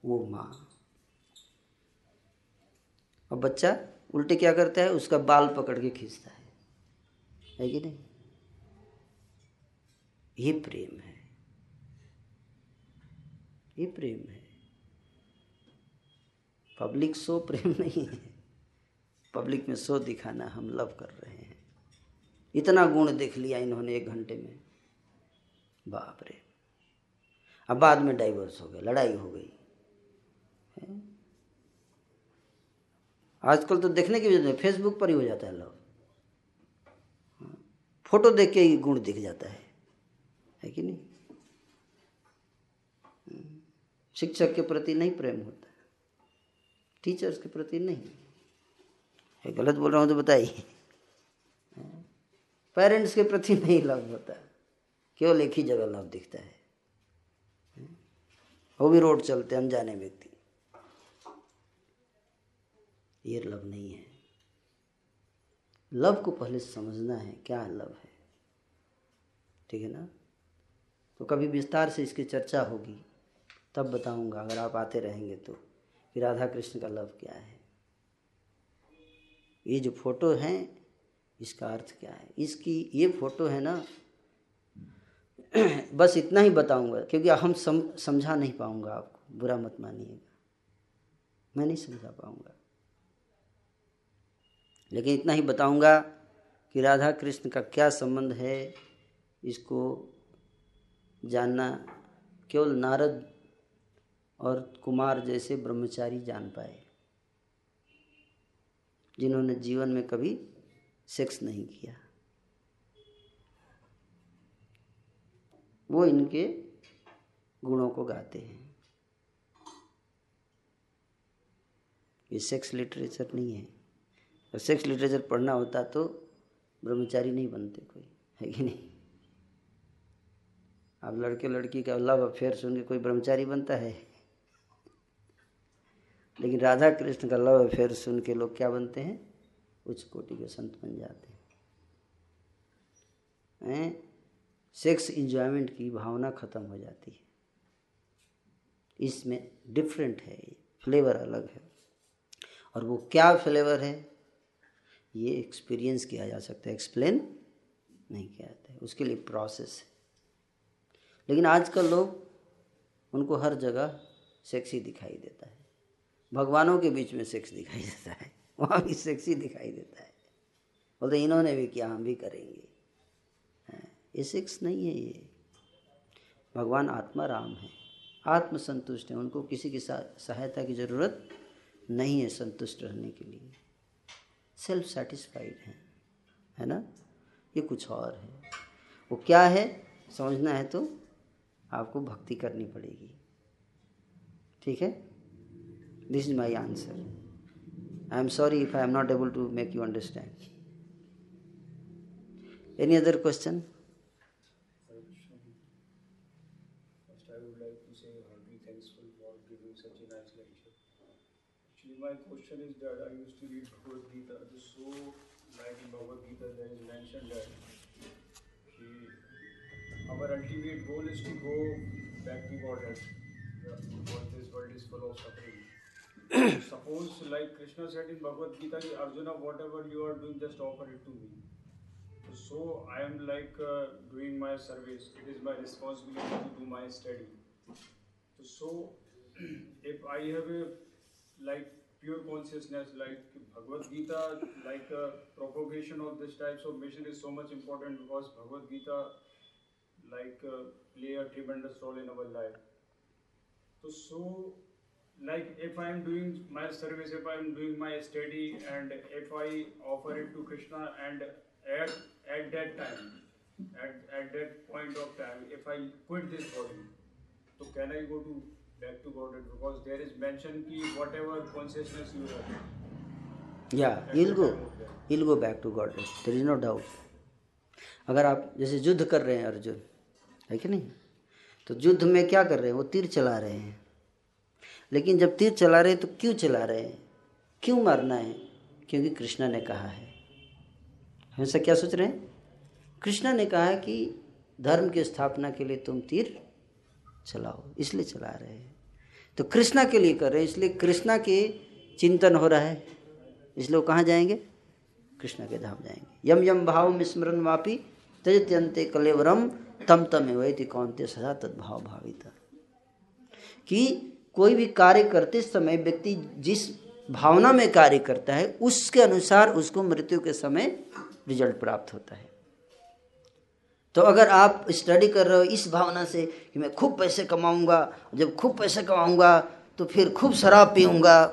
वो माँ। और बच्चा उल्टे क्या करता है? उसका बाल पकड़ के खींचता है। है कि नहीं? ये प्रेम है। ये प्रेम है। पब्लिक शो प्रेम नहीं है। पब्लिक में शो दिखाना हम लव कर रहे हैं। इतना गुण देख लिया इन्होंने एक घंटे में। बाप रे। अब बाद में डाइवर्स हो गए लड़ाई हो गई। आजकल तो देखने की वजह फेसबुक पर ही हो जाता है लव फ़ोटो देख के ही गुण दिख जाता है। है कि नहीं? शिक्षक के प्रति नहीं प्रेम होता। टीचर्स के प्रति नहीं। गलत बोल रहा हूँ तो बताइए। पेरेंट्स के प्रति नहीं लव होता। केवल एक ही जगह लव दिखता है। वो भी रोड चलते अनजाने व्यक्ति। ये लव नहीं है। लव को पहले समझना है, क्या लव है। ठीक है ना? तो कभी विस्तार से इसकी चर्चा होगी। तब बताऊँगा, अगर आप आते रहेंगे तो। कि राधा कृष्ण का लव क्या है? ये जो फ़ोटो है इसका अर्थ क्या है? इसकी ये फ़ोटो है ना बस इतना ही बताऊँगा क्योंकि हम सम, समझा नहीं पाऊँगा आपको। बुरा मत मानिएगा। मैं नहीं समझा पाऊँगा। लेकिन इतना ही बताऊँगा कि राधा कृष्ण का क्या संबंध है इसको जानना केवल नारद और कुमार जैसे ब्रह्मचारी जान पाए, जिन्होंने जीवन में कभी सेक्स नहीं किया। वो इनके गुणों को गाते हैं। ये सेक्स लिटरेचर नहीं है। अगर सेक्स लिटरेचर पढ़ना होता तो ब्रह्मचारी नहीं बनते कोई, है कि नहीं? अब लड़के लड़की का लव अफेयर सुन के कोई ब्रह्मचारी बनता है? लेकिन राधा कृष्ण का लव अफेयर सुन के लोग क्या बनते हैं? उच्च कोटि के संत बन जाते हैं। सेक्स इंजॉयमेंट की भावना खत्म हो जाती है। इसमें डिफरेंट है फ्लेवर अलग है। और वो क्या फ्लेवर है? ये एक्सपीरियंस किया जा सकता है। एक्सप्लेन नहीं किया जाता है। उसके लिए प्रोसेस है। लेकिन आजकल लोग उनको हर जगह सेक्सी दिखाई देता है। भगवानों के बीच में सेक्स दिखाई देता है। वहाँ भी सेक्स ही दिखाई देता है। बोलते इन्होंने भी किया, हम भी करेंगे। ये सेक्स नहीं है ये। भगवान आत्मा राम है। आत्म संतुष्ट है। उनको किसी की सहायता की ज़रूरत नहीं है संतुष्ट रहने के लिए। सेल्फ सेटिस्फाइड है। है ना? ये कुछ और है। वो क्या है? समझना है तो आपको भक्ति करनी पड़ेगी। ठीक है? This is my answer. I am sorry if I am not able to make you understand. Any other question? First, I would like to say, be thankful for giving such a nice lecture. my question is that I used to read Bhagavad Gita. So, like in Bhagavad Gita, there is mentioned that our ultimate goal is to go back to Godhead. Because this world is full of suffering. Suppose, like Krishna said in Bhagavad Gita, Arjuna, whatever you are doing, just offer it to me. So I am like uh, doing my service. It is my responsibility to do my study. So if I have a like pure consciousness like Bhagavad Gita, like uh, propagation of this types of mission is so much important because Bhagavad Gita like uh, play a tremendous role in our life. So, so like if I am doing my service, if I am doing my study, and if I offer it to Krishna, and at at that time, at, at that point of time, if I quit this body, so can I go to back to Godhead because there is mention ki whatever consciousness you have. Yeah, he'll go. He'll go back to Godhead. There is no doubt. अगर आप जैसे युद्ध कर रहे हैं अर्जुन है कि नहीं तो युद्ध में क्या कर रहे हैं वो तीर चला रहे हैं लेकिन जब तीर चला रहे हैं तो क्यों चला रहे हैं? क्यों मारना है? क्योंकि कृष्णा ने कहा है। हमेशा क्या सोच रहे हैं? कृष्णा ने कहा है कि धर्म की स्थापना के लिए तुम तीर चलाओ, इसलिए चला रहे हैं। तो कृष्णा के लिए कर रहे हैं, इसलिए कृष्णा के चिंतन हो रहा है। इसलिए वो कहाँ जाएँगे? कृष्णा के धाम जाएँगे। यम यम भाव स्मरण वापी त्यजत्यंते कलेवरम तम तम एवं कौनते सदा तद्भाव भावित कि कोई भी कार्य करते समय, व्यक्ति जिस भावना में कार्य करता है, उसके अनुसार उसको मृत्यु के समय रिज़ल्ट प्राप्त होता है। तो अगर आप स्टडी कर रहे हो इस भावना से कि मैं खूब पैसे कमाऊँगा, जब खूब पैसे कमाऊँगा तो फिर खूब शराब पीऊँगा,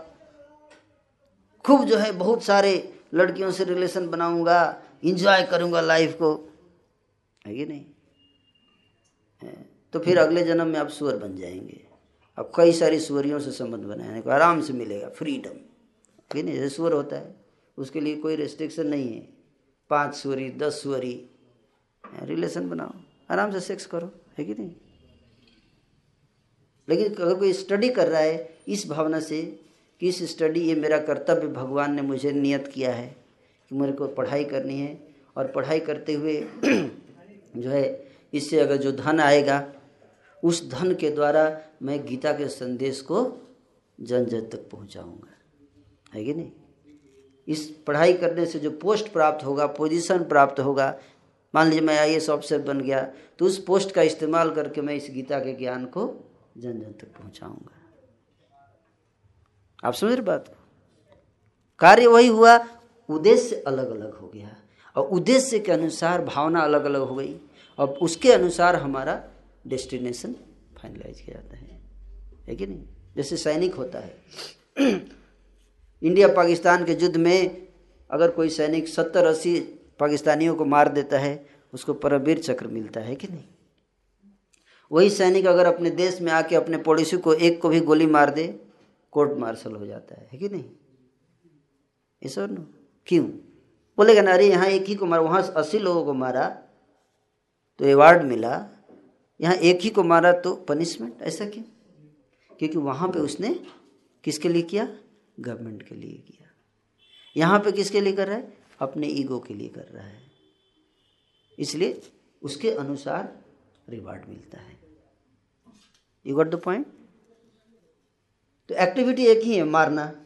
खूब जो है बहुत सारे लड़कियों से रिलेशन बनाऊँगा इंजॉय करूँगा लाइफ को, है कि नहीं? तो फिर अगले जन्म में आप सुअर बन जाएँगे। अब कई सारी सुअरियों से संबंध बनाने को आराम से मिलेगा फ्रीडम ठीक नहीं, जैसे सुअर होता है, उसके लिए कोई रेस्ट्रिक्शन नहीं है। पाँच सुअरी, दस सुअरी रिलेशन बनाओ, आराम से सेक्स करो, है कि नहीं? लेकिन अगर कोई स्टडी कर रहा है, इस भावना से कि इस स्टडी ये मेरा कर्तव्य, भगवान ने मुझे नियत किया है, कि मेरे को पढ़ाई करनी है, और पढ़ाई करते हुए जो है, इससे अगर जो धन आएगा उस धन के द्वारा मैं गीता के संदेश को जन जन तक पहुंचाऊँगा। है कि नहीं? इस पढ़ाई करने से जो पोस्ट प्राप्त होगा पोजीशन प्राप्त होगा, मान लीजिए मैं आई ऑफिसर बन गया तो उस पोस्ट का इस्तेमाल करके मैं इस गीता के ज्ञान को जन जन तक पहुंचाऊँगा। आप समझ रहे बात को? कार्य वही हुआ, उद्देश्य अलग अलग हो गया। और उद्देश्य के अनुसार भावना अलग अलग हो गई। और उसके अनुसार हमारा डेस्टिनेशन फाइनलाइज किया जाता है। है कि नहीं? जैसे सैनिक होता है। इंडिया पाकिस्तान के युद्ध में अगर कोई सैनिक सत्तर अस्सी पाकिस्तानियों को मार देता है उसको परमवीर चक्र मिलता है कि नहीं? वही सैनिक अगर अपने देश में आके अपने पड़ोसी को एक को भी गोली मार दे कोर्ट मार्शल हो जाता है, है कि नहीं? ऐसा नो क्यों? बोलेगा ना अरे यहाँ एक ही को मारा वहाँ अस्सी लोगों को मारा। तो अवार्ड मिला। यहाँ एक ही को मारा तो पनिशमेंट ऐसा क्यों? क्योंकि वहाँ पे उसने किसके लिए किया? गवर्नमेंट के लिए किया। यहाँ पे किसके लिए कर रहा है? अपने ईगो के लिए कर रहा है। इसलिए उसके अनुसार रिवार्ड मिलता है। यू गॉट द पॉइंट तो एक्टिविटी एक ही है, मारना।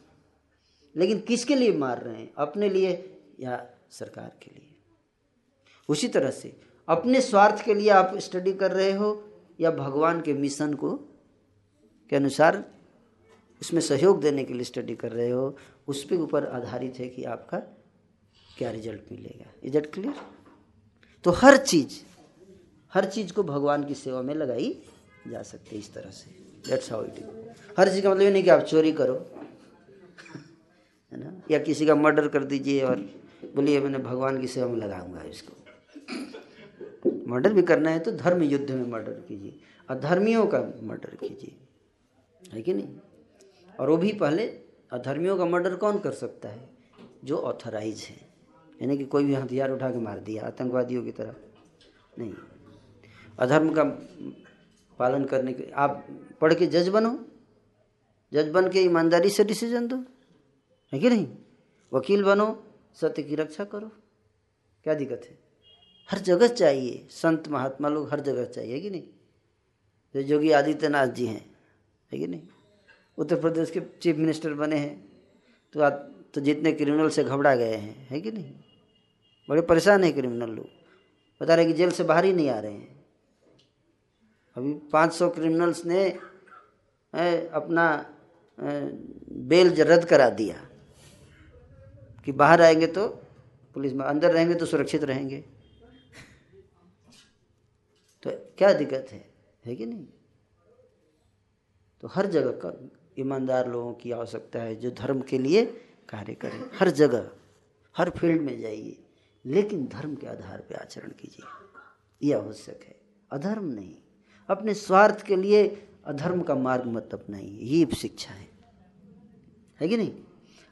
लेकिन किसके लिए मार रहे हैं? अपने लिए या सरकार के लिए? उसी तरह से अपने स्वार्थ के लिए आप स्टडी कर रहे हो या भगवान के मिशन को के अनुसार उसमें सहयोग देने के लिए स्टडी कर रहे हो, उस पर ऊपर आधारित है कि आपका क्या रिज़ल्ट मिलेगा। इज़ इट क्लियर तो हर चीज़ हर चीज़ को भगवान की सेवा में लगाई जा सकती है इस तरह से। दैट्स हाउ इट इज़ हर चीज़ का मतलब ये नहीं कि आप चोरी करो, है ना? या किसी का मर्डर कर दीजिए और बोलिए, मैंने भगवान की सेवा में लगाऊँगा इसको। मर्डर भी करना है तो धर्म युद्ध में मर्डर कीजिए, अधर्मियों का मर्डर कीजिए, है कि नहीं? और वो भी पहले अधर्मियों का मर्डर कौन कर सकता है? जो ऑथराइज है। यानी कि कोई भी हथियार उठा के मार दिया, आतंकवादियों की तरह। नहीं। अधर्म का पालन करने के, आप पढ़ के जज बनो। जज बन के ईमानदारी से डिसीज़न दो। है कि नहीं? वकील बनो, सत्य की रक्षा करो। क्या दिक्कत है? हर जगह चाहिए। संत महात्मा लोग हर जगह चाहिए कि नहीं? जो योगी आदित्यनाथ जी हैं, है कि नहीं? उत्तर प्रदेश के चीफ मिनिस्टर बने हैं तो आप तो जितने क्रिमिनल से घबरा गए हैं, है कि नहीं? बड़े परेशान हैं क्रिमिनल लोग। बता रहे कि जेल से बाहर ही नहीं आ रहे हैं। अभी 500 क्रिमिनल्स ने अपना बेल रद्द करा दिया। कि बाहर आएँगे तो पुलिस में अंदर रहेंगे तो सुरक्षित रहेंगे। तो क्या दिक्कत है? है कि नहीं? तो हर जगह का ईमानदार लोगों की आवश्यकता है जो धर्म के लिए कार्य करें। हर जगह, हर फ़ील्ड में जाइए, लेकिन धर्म के आधार पर आचरण कीजिए। ये आवश्यक है। अधर्म नहीं। अपने स्वार्थ के लिए अधर्म का मार्ग मत अपनाइए। ये शिक्षा है। है कि नहीं?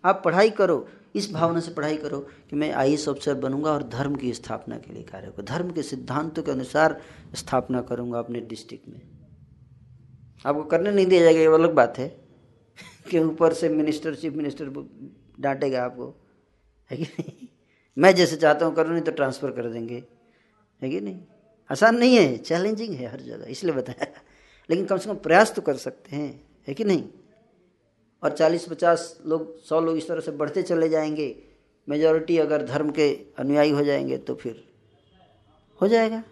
आप पढ़ाई करो इस भावना से पढ़ाई करो कि मैं आई अफसर बनूँगा और धर्म की स्थापना के लिए कार्य करूँ धर्म के सिद्धांतों के अनुसार स्थापना करूँगा अपने डिस्ट्रिक्ट में। आपको करने नहीं दिया जाएगा, ये अलग बात है कि ऊपर से मिनिस्टर, चीफ मिनिस्टर डांटेगा आपको। है कि नहीं? मैं जैसे चाहता हूँ करूँ, नहीं तो ट्रांसफ़र कर देंगे। है कि नहीं? आसान नहीं है, चैलेंजिंग है हर जगह, इसलिए बताया। लेकिन कम से कम प्रयास तो कर सकते हैं, है कि नहीं? और चालीस पचास लोग, सौ लोग इस तरह से बढ़ते चले जाएँगे। मेजोरिटी अगर धर्म के अनुयायी हो जाएँगे तो फिर हो जाएगा।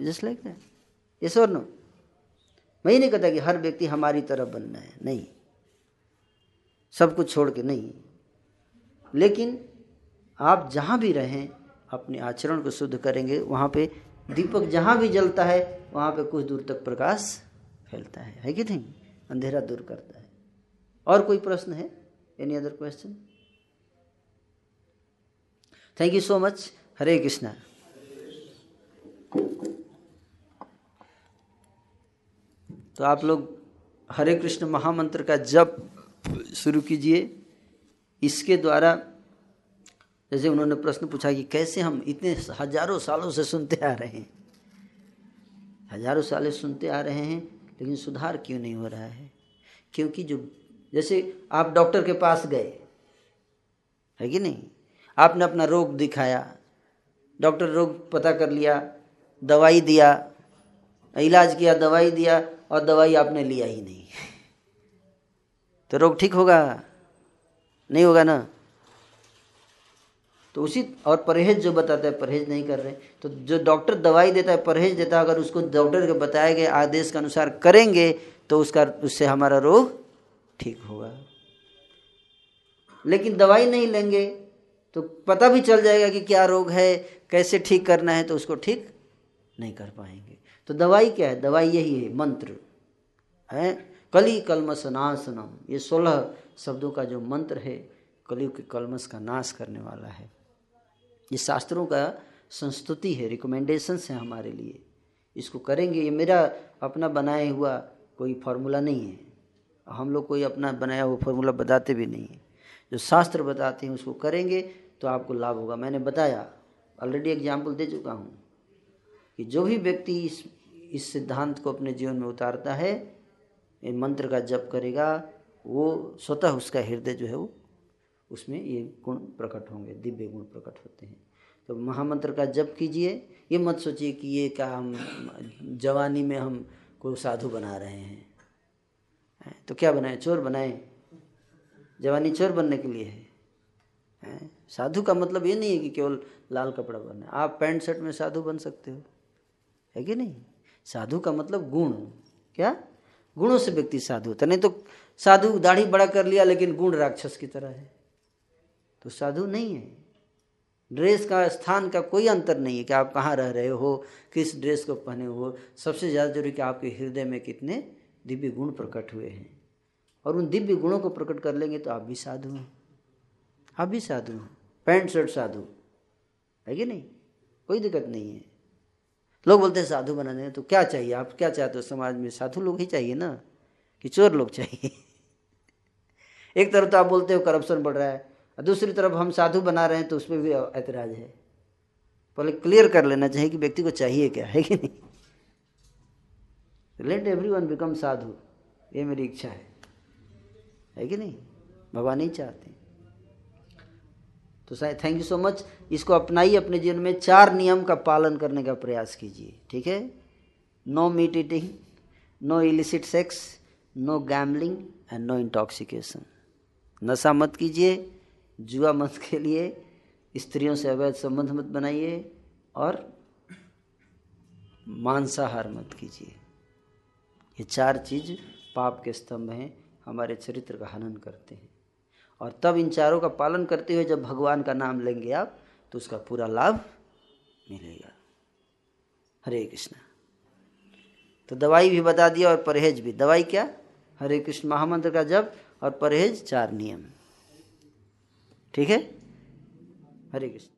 Just like that. ये और नो मैं ही नहीं कहता कि हर व्यक्ति हमारी तरफ़ बनना है। नहीं। सब कुछ छोड़ के नहीं। लेकिन आप जहाँ भी रहें, अपने आचरण को शुद्ध करेंगे, वहाँ पे दीपक जहाँ भी जलता है, वहाँ पे कुछ दूर तक प्रकाश फैलता है। है कि नहीं? अंधेरा दूर करता है। और कोई प्रश्न है? Any other question thank you so much Hare Krishna तो आप लोग हरे कृष्ण महामंत्र का जप शुरू कीजिए। इसके द्वारा जैसे उन्होंने प्रश्न पूछा कि कैसे हम इतने हज़ारों सालों से सुनते आ रहे हैं? हज़ारों साल सुनते आ रहे हैं, लेकिन सुधार क्यों नहीं हो रहा है? क्योंकि जो जैसे आप डॉक्टर के पास गए, है कि नहीं? आपने अपना रोग दिखाया, डॉक्टर रोग पता कर लिया, दवाई दिया, इलाज किया, दवाई दिया, और दवाई आपने लिया ही नहीं। तो रोग ठीक होगा? नहीं होगा ना? तो उसी, और परहेज जो बताता है, परहेज नहीं कर रहे। तो जो डॉक्टर दवाई देता है, परहेज देता है, अगर उसको डॉक्टर के बताए गए आदेश के अनुसार करेंगे तो उसका, उससे हमारा रोग ठीक होगा। लेकिन दवाई नहीं लेंगे तो पता भी चल जाएगा कि क्या रोग है, कैसे ठीक करना है तो उसको ठीक नहीं कर पाएँगे। तो दवाई क्या है? दवाई यही है, मंत्र। है? कली कलमस नाशनम ये सोलह शब्दों का जो मंत्र है, कलयुग के कलमस का नाश करने वाला है। ये शास्त्रों का संस्तुति है रिकमेंडेशंस हैं हमारे लिए। इसको करेंगे, ये मेरा अपना बनाया हुआ कोई फार्मूला नहीं है। हम लोग कोई अपना बनाया हुआ फॉर्मूला बताते भी नहीं है। जो शास्त्र बताते हैं, उसको करेंगे तो आपको लाभ होगा। मैंने बताया ऑलरेडी एग्ज़ाम्पल दे चुका हूँ कि जो भी व्यक्ति इस इस सिद्धांत को अपने जीवन में उतारता है इन मंत्र का जप करेगा, वो स्वतः उसका हृदय जो है वो, उसमें ये गुण प्रकट होंगे, दिव्य गुण प्रकट होते हैं। तो महामंत्र का जप कीजिए, ये मत सोचिए कि ये क्या हम जवानी में हम को साधु बना रहे हैं। तो क्या बनाए? चोर बनाए। जवानी चोर बनने के लिए है। साधु का मतलब ये नहीं है कि केवल लाल कपड़ा बनना आप पैंट शर्ट में साधु बन सकते हो। है कि नहीं? साधु का मतलब गुण। क्या? गुणों से व्यक्ति साधु होता नहीं तो साधु दाढ़ी बड़ा कर लिया, लेकिन गुण राक्षस की तरह है। तो साधु नहीं है। ड्रेस का, स्थान का कोई अंतर नहीं है कि आप कहाँ रह रहे हो, किस ड्रेस को पहने हो। सबसे ज़्यादा ज़रूरी कि आपके हृदय में कितने दिव्य गुण प्रकट हुए हैं। और उन दिव्य गुणों को प्रकट कर लेंगे तो आप भी साधु हैं। आप भी साधु हैं। पैंट शर्ट साधु। है कि नहीं? कोई दिक्कत नहीं है। लोग बोलते हैं साधु बनाने तो क्या चाहिए? आप क्या चाहते हो? समाज में साधु लोग ही चाहिए ना? कि चोर लोग चाहिए? एक तरफ़ तो आप बोलते हो करप्शन बढ़ रहा है, और दूसरी तरफ़ हम साधु बना रहे हैं तो उसमें भी ऐतराज है। पहले क्लियर कर लेना चाहिए कि व्यक्ति को चाहिए क्या? है कि नहीं? Let everyone become sadhu ये मेरी इच्छा है। है कि नहीं? भगवान नहीं चाहते। तो थैंक यू सो मच इसको अपनाइए अपने जीवन में। चार नियम का पालन करने का प्रयास कीजिए। ठीक है? No meat eating no illicit sex no gambling and no intoxication नशा मत कीजिए। जुआ मत खेलिए स्त्रियों से अवैध संबंध मत बनाइए और मांसाहार मत कीजिए। ये चार चीज़ पाप के स्तंभ हैं, हमारे चरित्र का हनन करते हैं। और तब इन चारों का पालन करते हुए जब भगवान का नाम लेंगे आप तो उसका पूरा लाभ मिलेगा। हरे कृष्णा। तो दवाई भी बता दिया और परहेज भी। दवाई क्या? हरे कृष्ण महामंत्र का जप और परहेज चार नियम। ठीक है? हरे कृष्ण।